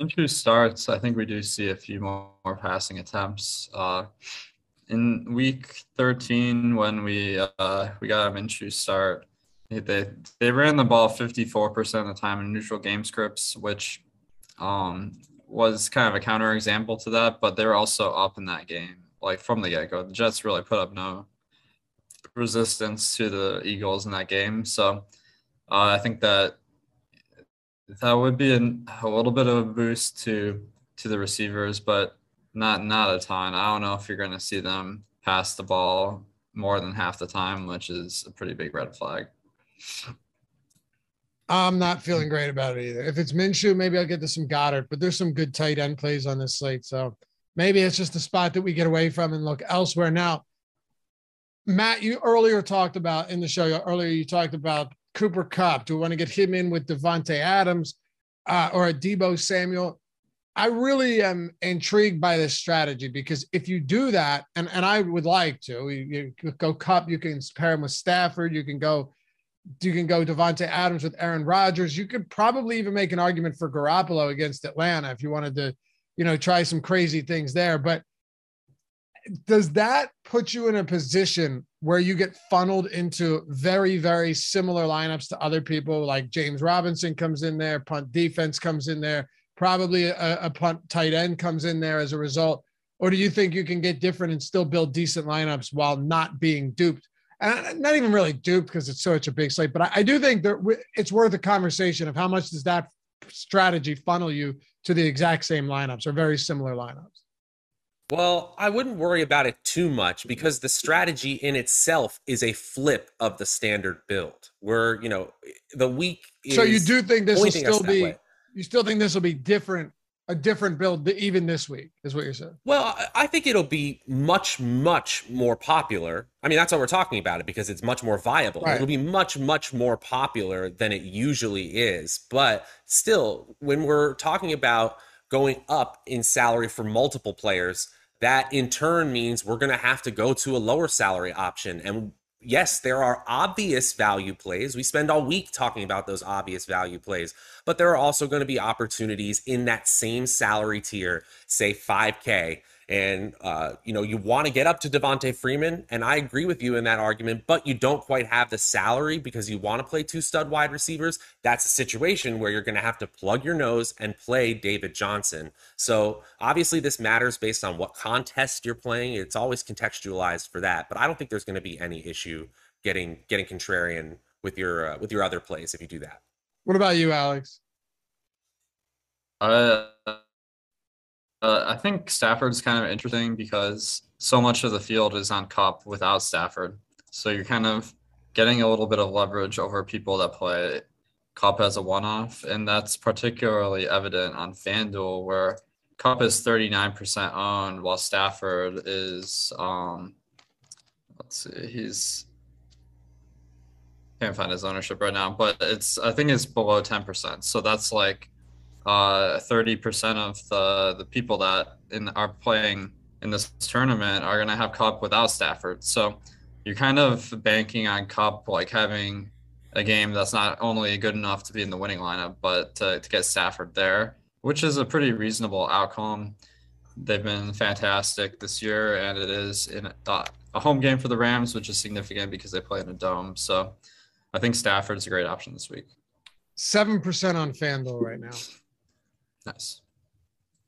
Minshew starts. I think we do see a few more, more passing attempts. Uh, in week 13, when we uh, we got a Minshew start, they they ran the ball 54% of the time in neutral game scripts, which um, was kind of a counterexample to that, but they were also up in that game, like from the get go. The Jets really put up no resistance to the Eagles in that game. So uh, I think that that would be an, a little bit of a boost to to the receivers, but not not a ton. I don't know if you're going to see them pass the ball more than half the time, which is a pretty big red flag. I'm not feeling great about it either. If it's Minshew, maybe I'll get to some Goedert, but there's some good tight end plays on this slate. So maybe it's just a spot that we get away from and look elsewhere. Now, Matt, you earlier talked about in the show, earlier you talked about Cooper Kupp? Do we want to get him in with Davante Adams uh, or a Deebo Samuel? I really am intrigued by this strategy because if you do that, and, and I would like to, you, you go Cup, you can pair him with Stafford, you can go you can go Davante Adams with Aaron Rodgers. You could probably even make an argument for Garoppolo against Atlanta if you wanted to, you know, try some crazy things there. But does that put you in a position where you get funneled into very, very similar lineups to other people? Like James Robinson comes in there, punt defense comes in there, probably a, a punt tight end comes in there as a result. Or do you think you can get different and still build decent lineups while not being duped and not even really duped because it's such a big slate. But I, I do think that it's worth a conversation of how much does that strategy funnel you to the exact same lineups or very similar lineups. Well, I wouldn't worry about it too much because the strategy in itself is a flip of the standard build. Where you know the week. so you do think this will still be? Way. You still think this will be different a different build even this week, is what you're saying. Well, I think it'll be much, much more popular. I mean, that's why we're talking about it because it's much more viable. Right. It'll be much, much more popular than it usually is. But still, when we're talking about going up in salary for multiple players, that in turn means we're going to have to go to a lower salary option. And yes, there are obvious value plays. We spend all week talking about those obvious value plays, but there are also going to be opportunities in that same salary tier, say 5K, And, uh, you know, you want to get up to Devonta Freeman. And I agree with you in that argument, but you don't quite have the salary because you want to play two stud wide receivers. That's a situation where you're going to have to plug your nose and play David Johnson. So obviously, this matters based on what contest you're playing. It's always contextualized for that. But I don't think there's going to be any issue getting getting contrarian with your uh, with your other plays if you do that. What about you, Alex? Uh, uh, I think Stafford's kind of interesting because so much of the field is on Kupp without Stafford. So you're kind of getting a little bit of leverage over people that play Kupp as a one off. And that's particularly evident on FanDuel, where Kupp is 39% owned while Stafford is, um, let's see, he's, can't find his ownership right now, but it's, I think it's below 10%. So that's like, uh, 30% of the, the people that in, are playing in this tournament are going to have Kupp without Stafford. So you're kind of banking on Kupp, like having a game that's not only good enough to be in the winning lineup, but to, to get Stafford there, which is a pretty reasonable outcome. They've been fantastic this year, and it is in a, a home game for the Rams, which is significant because they play in a dome. So I think Stafford's a great option this week. 7% on FanDuel right now. Nice.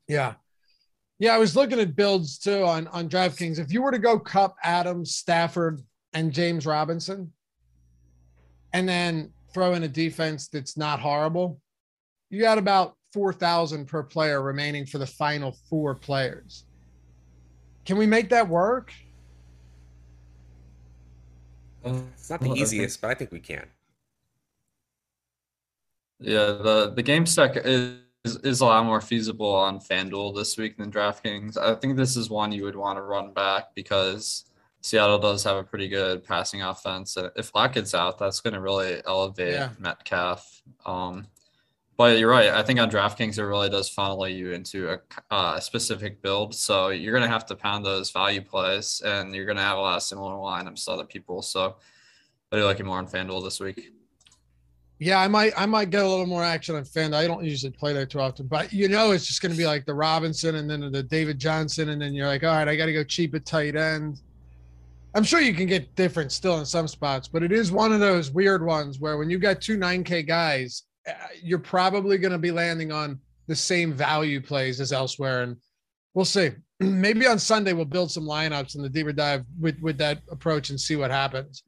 Yeah. Yeah, I was looking at builds too on, on DraftKings. If you were to go Kupp, Adams, Stafford, and James Robinson, and then throw in a defense that's not horrible, you got about 4,000 per player remaining for the final four players. Can we make that work? Uh, it's not the well, easiest, I think, but I think we can. Yeah, the the game stack is is, is a lot more feasible on FanDuel this week than DraftKings. I think this is one you would want to run back because Seattle does have a pretty good passing offense. And if Lock gets out, that's going to really elevate yeah. Metcalf. Um, but you're right. I think on DraftKings, it really does funnel you into a, uh, specific build. So you're going to have to pound those value plays, and you're going to have a lot of similar lineups to other people. So I do like you more on FanDuel this week. Yeah, I might I might get a little more action on Fan. I don't usually play there too often, but you know it's just going to be like the Robinson and then the David Johnson, and then you're like, all right, I got to go cheap at tight end. I'm sure you can get different still in some spots, but it is one of those weird ones where when you got two 9K guys, uh, you're probably going to be landing on the same value plays as elsewhere, and we'll see. Maybe on Sunday we'll build some lineups in the deeper dive with with that approach and see what happens.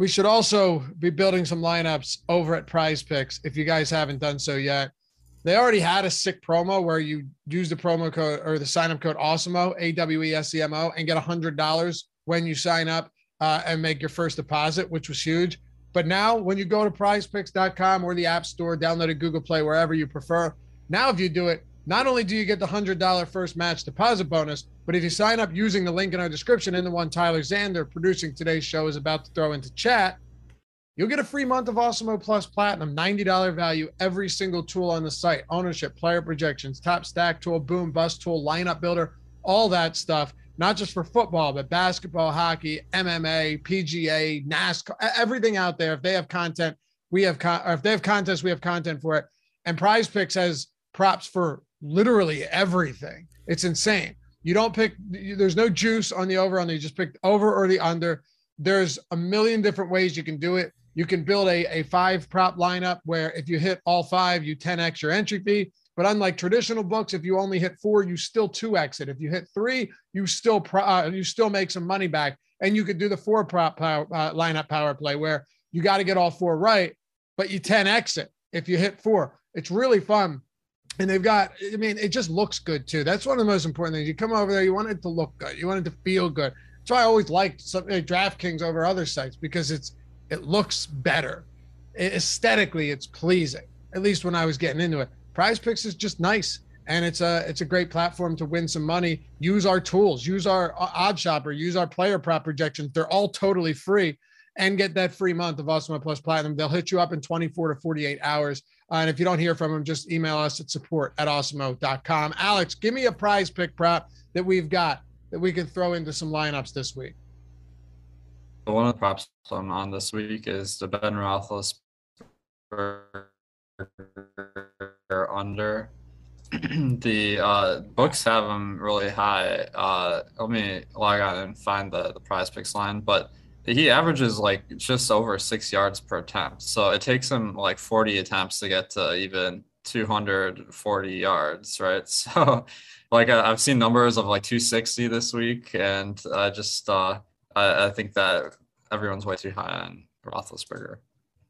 We should also be building some lineups over at Prize Picks if you guys haven't done so yet. They already had a sick promo where you use the promo code or the sign up code AWESEMO, A W E S E M O, and get $100 when you sign up uh, and make your first deposit, which was huge. But now, when you go to prizepicks.com or the App Store, download it, Google Play, wherever you prefer. Now, if you do it, not only do you get the $100 first match deposit bonus, but if you sign up using the link in our description and the one Tyler Xander producing today's show is about to throw into chat, you'll get a free month of Awesemo Plus Platinum, $90 value, every single tool on the site ownership, player projections, top stack tool, boom, bust tool, lineup builder, all that stuff. Not just for football, but basketball, hockey, MMA, PGA, NASCAR, everything out there. If they have content, we have, con- or if they have contests, we have content for it. And Prize Picks has props for literally everything. It's insane. You don't pick, there's no juice on the over under. You just pick over or the under. There's a million different ways you can do it. You can build a, a five prop lineup where if you hit all five, you 10x your entry fee. But unlike traditional books, if you only hit four, you still 2x it. If you hit three, you still pro, uh, you still make some money back. And you could do the four prop power, uh, lineup power play where you got to get all four right, but you 10x it if you hit four. It's really fun and they've got i mean it just looks good too. That's one of the most important things. You come over there you want it to look good. You want it to feel good. That's why i always liked something like draftkings over other sites because it's it looks better. Aesthetically it's pleasing at least when i was getting into it. Prize picks is just nice and it's a it's a great platform to win some money. Use our tools use our uh, odd shopper use our player prop projections. They're all totally free and get that free month of Awesemo Plus Platinum. They'll hit you up in 24 to 48 hours. Uh, and if you don't hear from them, just email us at support at awesemo.com. Alex, give me a prize pick prop that we've got that we can throw into some lineups this week. One of the props I'm on this week is the Ben Roethlisberger under. the uh, books have him really high. Uh, let me log on and find the, the prize picks line, but he averages like just over six yards per attempt. So it takes him like 40 attempts to get to even 240 yards, right? So like I've seen numbers of like 260 this week, and I just uh, I, I think that everyone's way too high on Roethlisberger.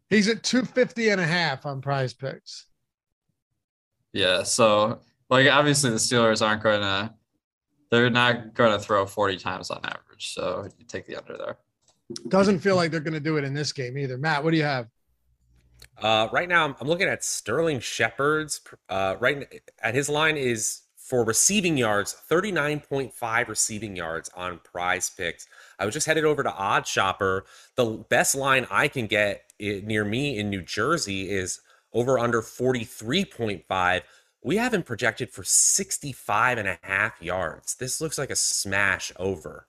He's at 250 and a half on prize picks. Yeah. So, like, obviously, the Steelers aren't going to, they're not going to throw 40 times on average. So, you take the under there. Doesn't feel like they're going to do it in this game either. Matt, what do you have? Uh, right now, I'm looking at Sterling Shepard's. Uh, right at his line is for receiving yards, 39.5 receiving yards on prize picks. I was just headed over to Odd Shopper. The best line I can get near me in New Jersey is over under 43.5. We haven't projected for 65 and a half yards. This looks like a smash over.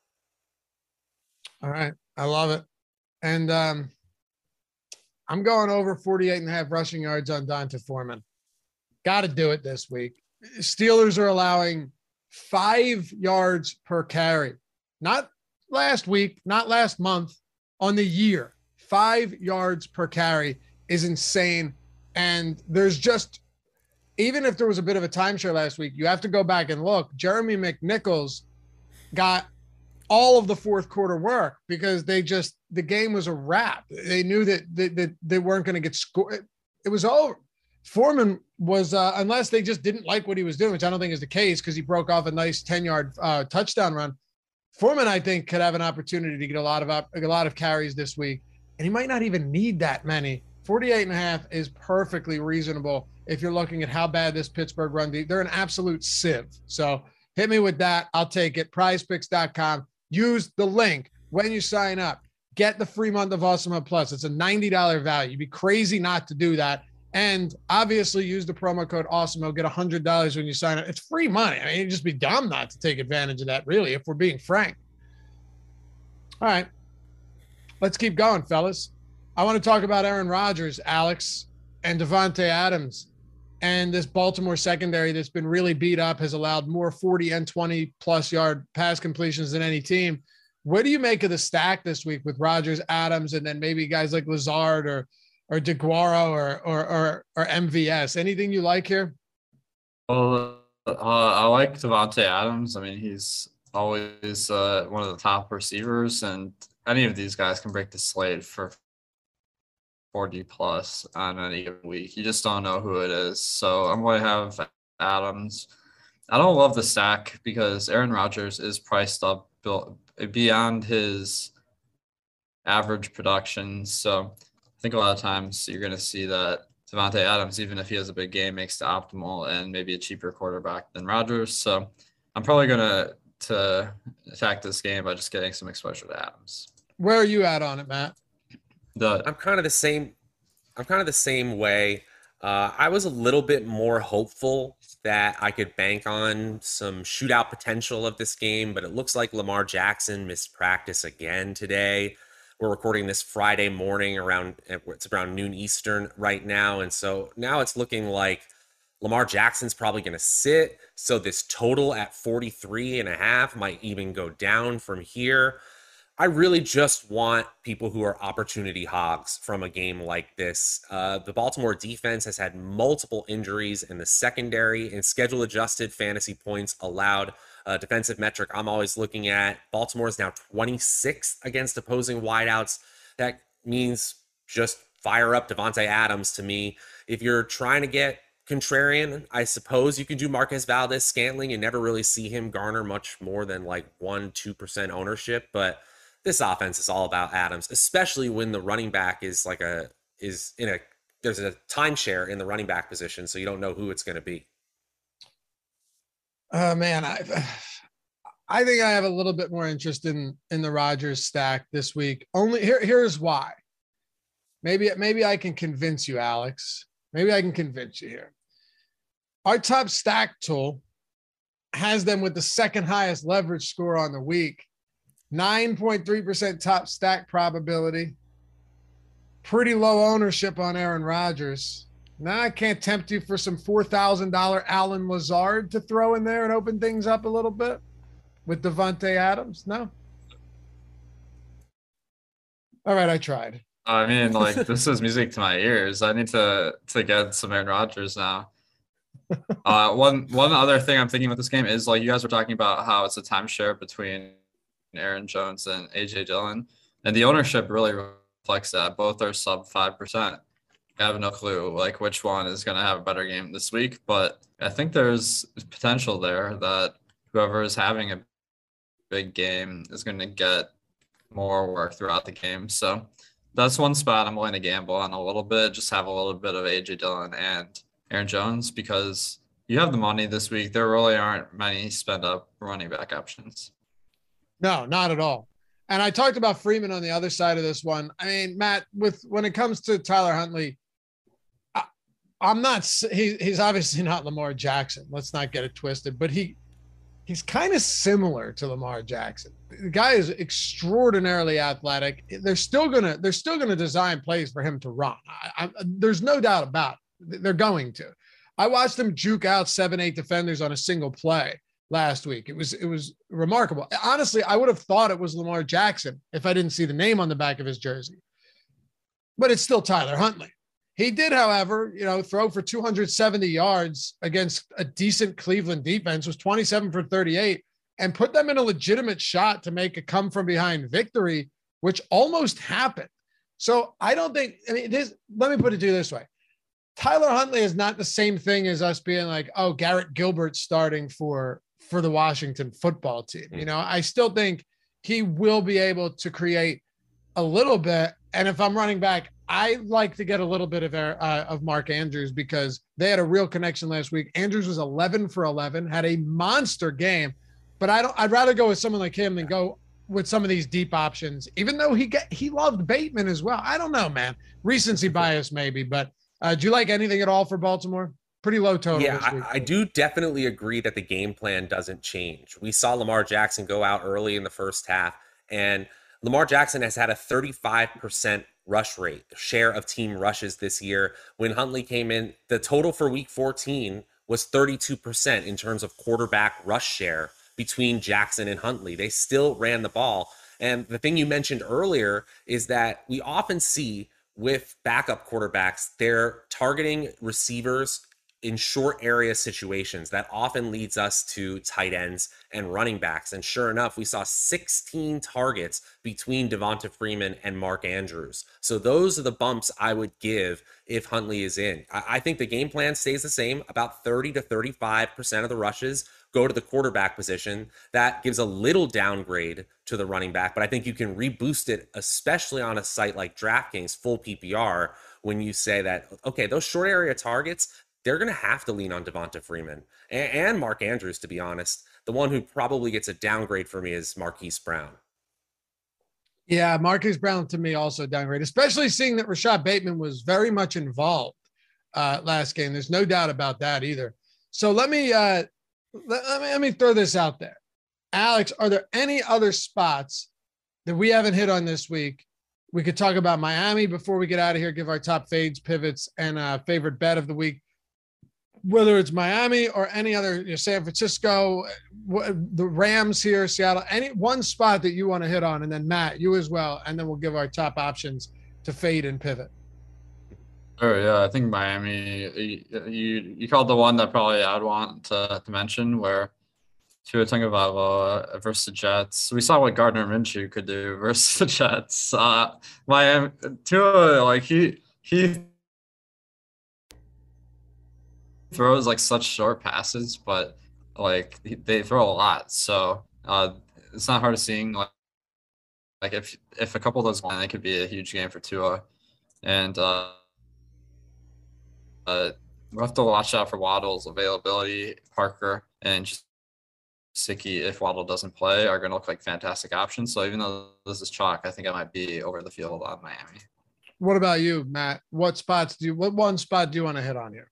All right. I love it. And um, I'm going over 48 and a half rushing yards on D'Onta Foreman. Got to do it this week. Steelers are allowing five yards per carry. Not last week, not last month, on the year. Five yards per carry is insane. And there's just, even if there was a bit of a timeshare last week, you have to go back and look. Jeremy McNichols got all of the fourth quarter work because they just, the game was a wrap. They knew that they, that they weren't going to get scored. It was over. Foreman was, uh, unless they just didn't like what he was doing, which I don't think is the case because he broke off a nice 10 yard uh, touchdown run. Foreman, I think, could have an opportunity to get a lot of a lot of carries this week, and he might not even need that many 48 and a half is perfectly reasonable if you're looking at how bad this Pittsburgh run. They're an absolute sieve. So hit me with that. I'll take it. Prizepicks.com. Use the link when you sign up. Get the free month of Awesemo Plus. It's a $90 value. You'd be crazy not to do that. And obviously, use the promo code Awesemo. Get $100 when you sign up. It's free money. I mean, you'd just be dumb not to take advantage of that, really, if we're being frank. All right. Let's keep going, fellas. I want to talk about Aaron Rodgers, Alex, and Davante Adams. And this Baltimore secondary that's been really beat up has allowed more 40 and 20 plus yard pass completions than any team. What do you make of the stack this week with Rodgers, Adams, and then maybe guys like Lazard or or DeGuara or or or, or MVS? Anything you like here? Well, uh, I like Davante Adams. I mean, he's always uh, one of the top receivers, and any of these guys can break the slate for 40 plus uh, on any week. You just don't know who it is. So I'm going to have Adams. I don't love the sack because Aaron Rodgers is priced up beyond his average production. So I think a lot of times you're going to see that Davante Adams, even if he has a big game, makes the optimal and maybe a cheaper quarterback than Rodgers. So I'm probably going to to attack this game by just getting some exposure to Adams. Where are you at on it, Matt? The I'm kind of the same. I'm kind of the same way. Uh, I was a little bit more hopeful that I could bank on some shootout potential of this game, but it looks like Lamar Jackson missed practice again today. We're recording this Friday morning around it's around noon Eastern right now, and so now it's looking like Lamar Jackson's probably going to sit. So this total at 43 and a half might even go down from here. I really just want people who are opportunity hogs from a game like this. Uh, the Baltimore defense has had multiple injuries in the secondary and schedule adjusted fantasy points allowed. Uh, defensive metric I'm always looking at. Baltimore is now 26th against opposing wideouts. That means just fire up Davante Adams to me. If you're trying to get contrarian, I suppose you can do Marquez Valdes-Scantling and never really see him garner much more than like 1 2% ownership. But this offense is all about Adams, especially when the running back is like a is in a there's a timeshare in the running back position, so you don't know who it's going to be. Oh man, I I think I have a little bit more interest in in the Rodgers stack this week. Only here here's why. Maybe maybe I can convince you, Alex. Maybe I can convince you here. Our top stack tool has them with the second highest leverage score on the week 9.3% top stack probability. Pretty low ownership on Aaron Rodgers. Now I can't tempt you for some four thousand dollar Allen Lazard to throw in there and open things up a little bit with Davante Adams. No. All right, I tried. I mean, like this is music to my ears. I need to to get some Aaron Rodgers now. Uh, one one other thing I'm thinking about this game is like you guys were talking about how it's a timeshare between Aaron Jones and AJ Dillon, and the ownership really reflects that. Both are sub five percent. I have no clue like which one is going to have a better game this week, but I think there's potential there that whoever is having a big game is going to get more work throughout the game. So that's one spot I'm willing to gamble on a little bit. Just have a little bit of AJ Dillon and Aaron Jones because you have the money this week. There really aren't many spend up running back options. No, not at all. And I talked about Freeman on the other side of this one. I mean, Matt, with when it comes to Tyler Huntley, I, am not. He, he's obviously not Lamar Jackson. Let's not get it twisted. But he he's kind of similar to Lamar Jackson. The guy is extraordinarily athletic. They're still gonna they're still gonna design plays for him to run. I, I, there's no doubt about it. They're going to. I watched him juke out seven eight defenders on a single play last week. It was it was remarkable. Honestly, I would have thought it was Lamar Jackson if I didn't see the name on the back of his jersey. But it's still Tyler Huntley. He did, however, you know, throw for 270 yards against a decent Cleveland defense, was 27 for 38, and put them in a legitimate shot to make a come from behind victory, which almost happened. So I don't think, I mean, this, let me put it to you this way. Tyler Huntley is not the same thing as us being like, oh, Garrett Gilbert starting for for the Washington football team. You know, I still think he will be able to create a little bit. And if I'm running back, I like to get a little bit of uh, of Mark Andrews because they had a real connection last week. Andrews was 11 for 11, had a monster game, but I don't. I'd rather go with someone like him than go with some of these deep options. Even though he get he loved Bateman as well. I don't know, man. Recency bias maybe, but uh, do you like anything at all for Baltimore? Pretty low total. Yeah, I, I do definitely agree that the game plan doesn't change. We saw Lamar Jackson go out early in the first half, and Lamar Jackson has had a 35% rush rate, share of team rushes this year. When Huntley came in, the total for week 14 was 32% in terms of quarterback rush share between Jackson and Huntley. They still ran the ball. And the thing you mentioned earlier is that we often see with backup quarterbacks, they're targeting receivers in short area situations that often leads us to tight ends and running backs. And sure enough, we saw 16 targets between Devonta Freeman and Mark Andrews. So those are the bumps I would give if Huntley is in. I, think the game plan stays the same. About 30 to 35% of the rushes go to the quarterback position. That gives a little downgrade to the running back, but I think you can reboost it, especially on a site like DraftKings, full PPR, when you say that, okay, those short area targets, they're going to have to lean on Devonta Freeman and, and, Mark Andrews, to be honest. The one who probably gets a downgrade for me is Marquise Brown. Yeah, Marquise Brown to me also downgrade, especially seeing that Rashod Bateman was very much involved uh, last game. There's no doubt about that either. So let me uh, let, let me let me throw this out there, Alex. Are there any other spots that we haven't hit on this week we could talk about Miami before we get out of here, give our top fades, pivots, and uh, favorite bet of the week whether it's Miami or any other, you know, San Francisco, the Rams here, Seattle, any one spot that you want to hit on, and then Matt, you as well, and then we'll give our top options to fade and pivot. Oh yeah, I think Miami. You you called the one that probably I'd want to, to mention where Tua Tagovailoa versus the Jets. We saw what Gardner Minshew could do versus the Jets. Uh, Miami Tua like he he throws like such short passes, but like they throw a lot. So uh, it's not hard to seeing like like if if a couple of those it could be a huge game for Tua, and uh, uh, we'll have to watch out for Waddle's availability. Parker and just Sicky, if Waddle doesn't play, are going to look like fantastic options. So even though this is chalk, I think I might be over the field on Miami. What about you, Matt? What spots do you? What one spot do you want to hit on here?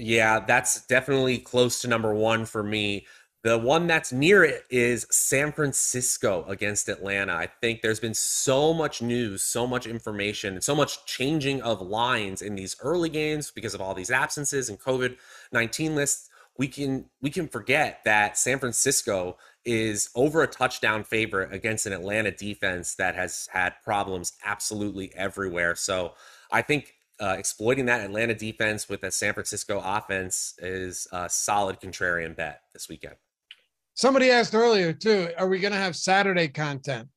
Yeah, that's definitely close to number one for me. The one that's near it is San Francisco against Atlanta. I think there's been so much news, so much information, and so much changing of lines in these early games because of all these absences and COVID 19 lists. We can we can forget that San Francisco is over a touchdown favorite against an Atlanta defense that has had problems absolutely everywhere. So I think uh, exploiting that Atlanta defense with a San Francisco offense is a solid contrarian bet this weekend. Somebody asked earlier too, are we going to have Saturday content?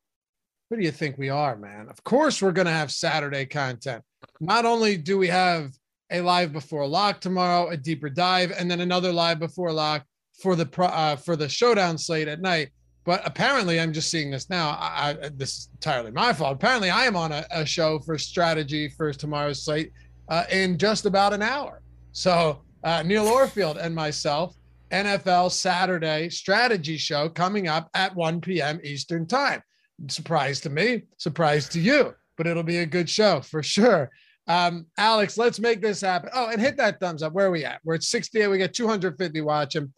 Who do you think we are, man? Of course, we're going to have Saturday content. Not only do we have a live before lock tomorrow, a deeper dive, and then another live before lock for the uh, for the showdown slate at night. But apparently, I'm just seeing this now. I, I, this is entirely my fault. Apparently, I am on a, a show for strategy for tomorrow's slate uh, in just about an hour. So uh, Neil Orfield and myself NFL Saturday strategy show coming up at 1 p.m. Eastern Time. Surprise to me, surprise to you, but it'll be a good show for sure. Um, Alex, let's make this happen. Oh, and hit that thumbs up. Where are we at? We're at 68. We got 250 watching.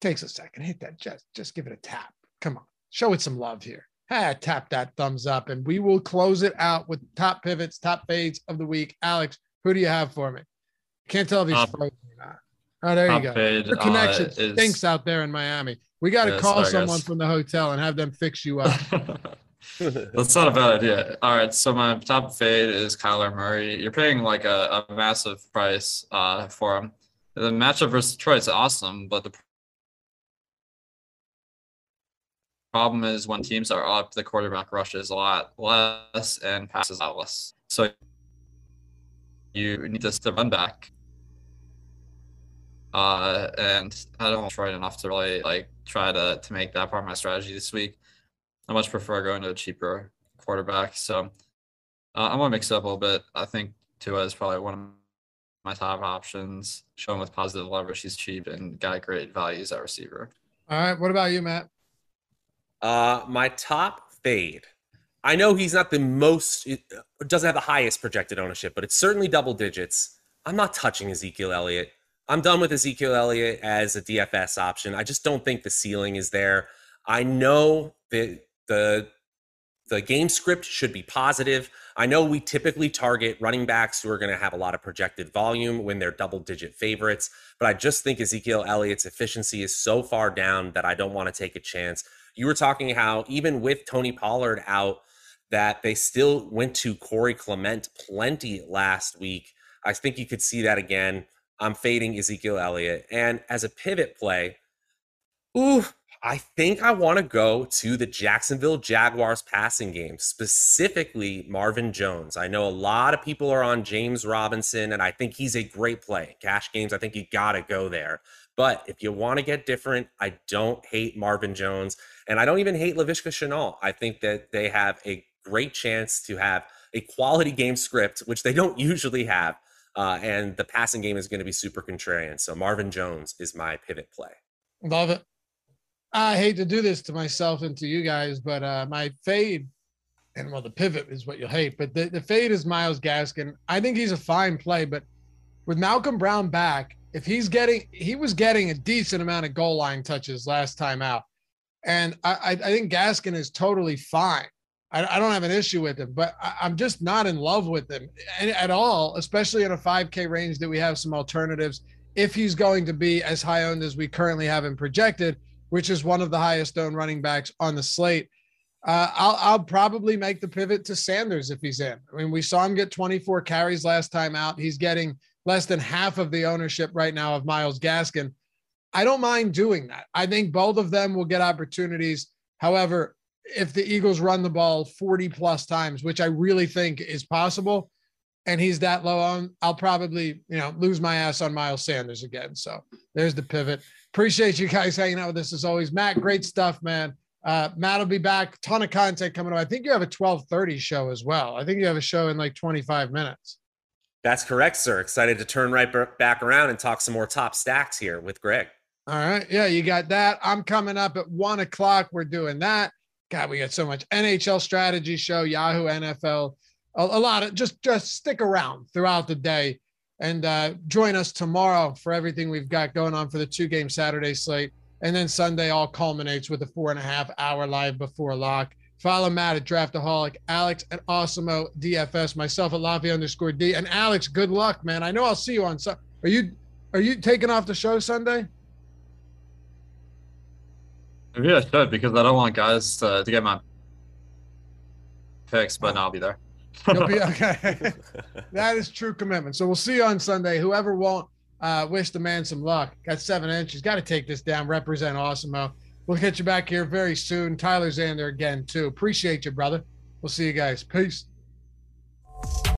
Takes a second. Hit that. Just, just give it a tap. Come on. Show it some love here. Ah, tap that thumbs up, and we will close it out with top pivots, top fades of the week. Alex, who do you have for me? Can't tell if he's um, frozen or not. Oh, there you go. Paid, Your connection uh, stinks out there in Miami. We got to yeah, call someone from the hotel and have them fix you up. That's not a bad idea. All right, so my top fade is Kyler Murray. You're paying like a, a massive price uh, for him. The matchup versus Detroit is awesome, but the problem is when teams are up, the quarterback rushes a lot less and passes out less. So you need this to run back uh, and I don't Detroit enough to really like try to to make that part of my strategy this week. I much prefer going to a cheaper quarterback. So uh, I'm gonna mix it up a little bit. I think Tua is probably one of my top options. Showing with positive leverage, he's cheap and got great values at receiver. All right, what about you, Matt? Uh, my top fade. I know he's not the most, doesn't have the highest projected ownership, but it's certainly double digits. I'm not touching Ezekiel Elliott. I'm done with Ezekiel Elliott as a DFS option. I just don't think the ceiling is there. I know that the the game script should be positive. I know we typically target running backs who are going to have a lot of projected volume when they're double digit favorites, but I just think Ezekiel Elliott's efficiency is so far down that I don't want to take a chance. You were talking how even with Tony Pollard out, that they still went to Corey Clement plenty last week. I think you could see that again. I'm fading Ezekiel Elliott. And as a pivot play, ooh, I think I want to go to the Jacksonville Jaguars passing game, specifically Marvin Jones. I know a lot of people are on James Robinson, and I think he's a great play. Cash games, I think you got to go there. But if you want to get different, I don't hate Marvin Jones, and I don't even hate Laviska Shenault. I think that they have a great chance to have a quality game script, which they don't usually have. Uh, and the passing game is going to be super contrarian. So Marvin Jones is my pivot play. Love it. I hate to do this to myself and to you guys, but uh, my fade, and well, the pivot is what you'll hate, but the, the fade is Myles Gaskin. I think he's a fine play, but with Malcolm Brown back, if he's getting, he was getting a decent amount of goal line touches last time out. And I, I think Gaskin is totally fine. I, I don't have an issue with him, but I, am just not in love with him at all, especially in a 5K range that we have some alternatives. If he's going to be as high owned as we currently have him projected, which is one of the highest owned running backs on the slate, uh, I'll, I'll probably make the pivot to Sanders if he's in. I mean, we saw him get 24 carries last time out. He's getting less than half of the ownership right now of Myles Gaskin. I don't mind doing that. I think both of them will get opportunities. However, if the Eagles run the ball 40 plus times, which I really think is possible, and he's that low on, I'll probably, you know, lose my ass on Miles Sanders again. So there's the pivot. Appreciate you guys hanging out with us as always. Matt, great stuff, man. Uh, Matt will be back. Ton of content coming up. I think you have a 1230 show as well. I think you have a show in like 25 minutes. That's correct, sir. Excited to turn right back around and talk some more top stacks here with Greg. All right. Yeah, you got that. I'm coming up at one o'clock. We're doing that. God, we got so much NHL strategy show, Yahoo NFL, a, a lot of just just stick around throughout the day and uh, join us tomorrow for everything we've got going on for the two game Saturday slate. And then Sunday all culminates with a four and a half hour live before lock. Follow Matt at Draftaholic, Alex at Awesemo DFS, myself at Lavi underscore D. And Alex, good luck, man. I know I'll see you on Sunday. Are you are you taking off the show Sunday? Maybe I should because I don't want guys to, to get my picks, but no, I'll be there. You'll be okay. that is true commitment. So we'll see you on Sunday. Whoever won't uh, wish the man some luck. Got seven inches. Got to take this down. Represent Awesemo. We'll get you back here very soon. Tyler Zander again, too. Appreciate you, brother. We'll see you guys. Peace.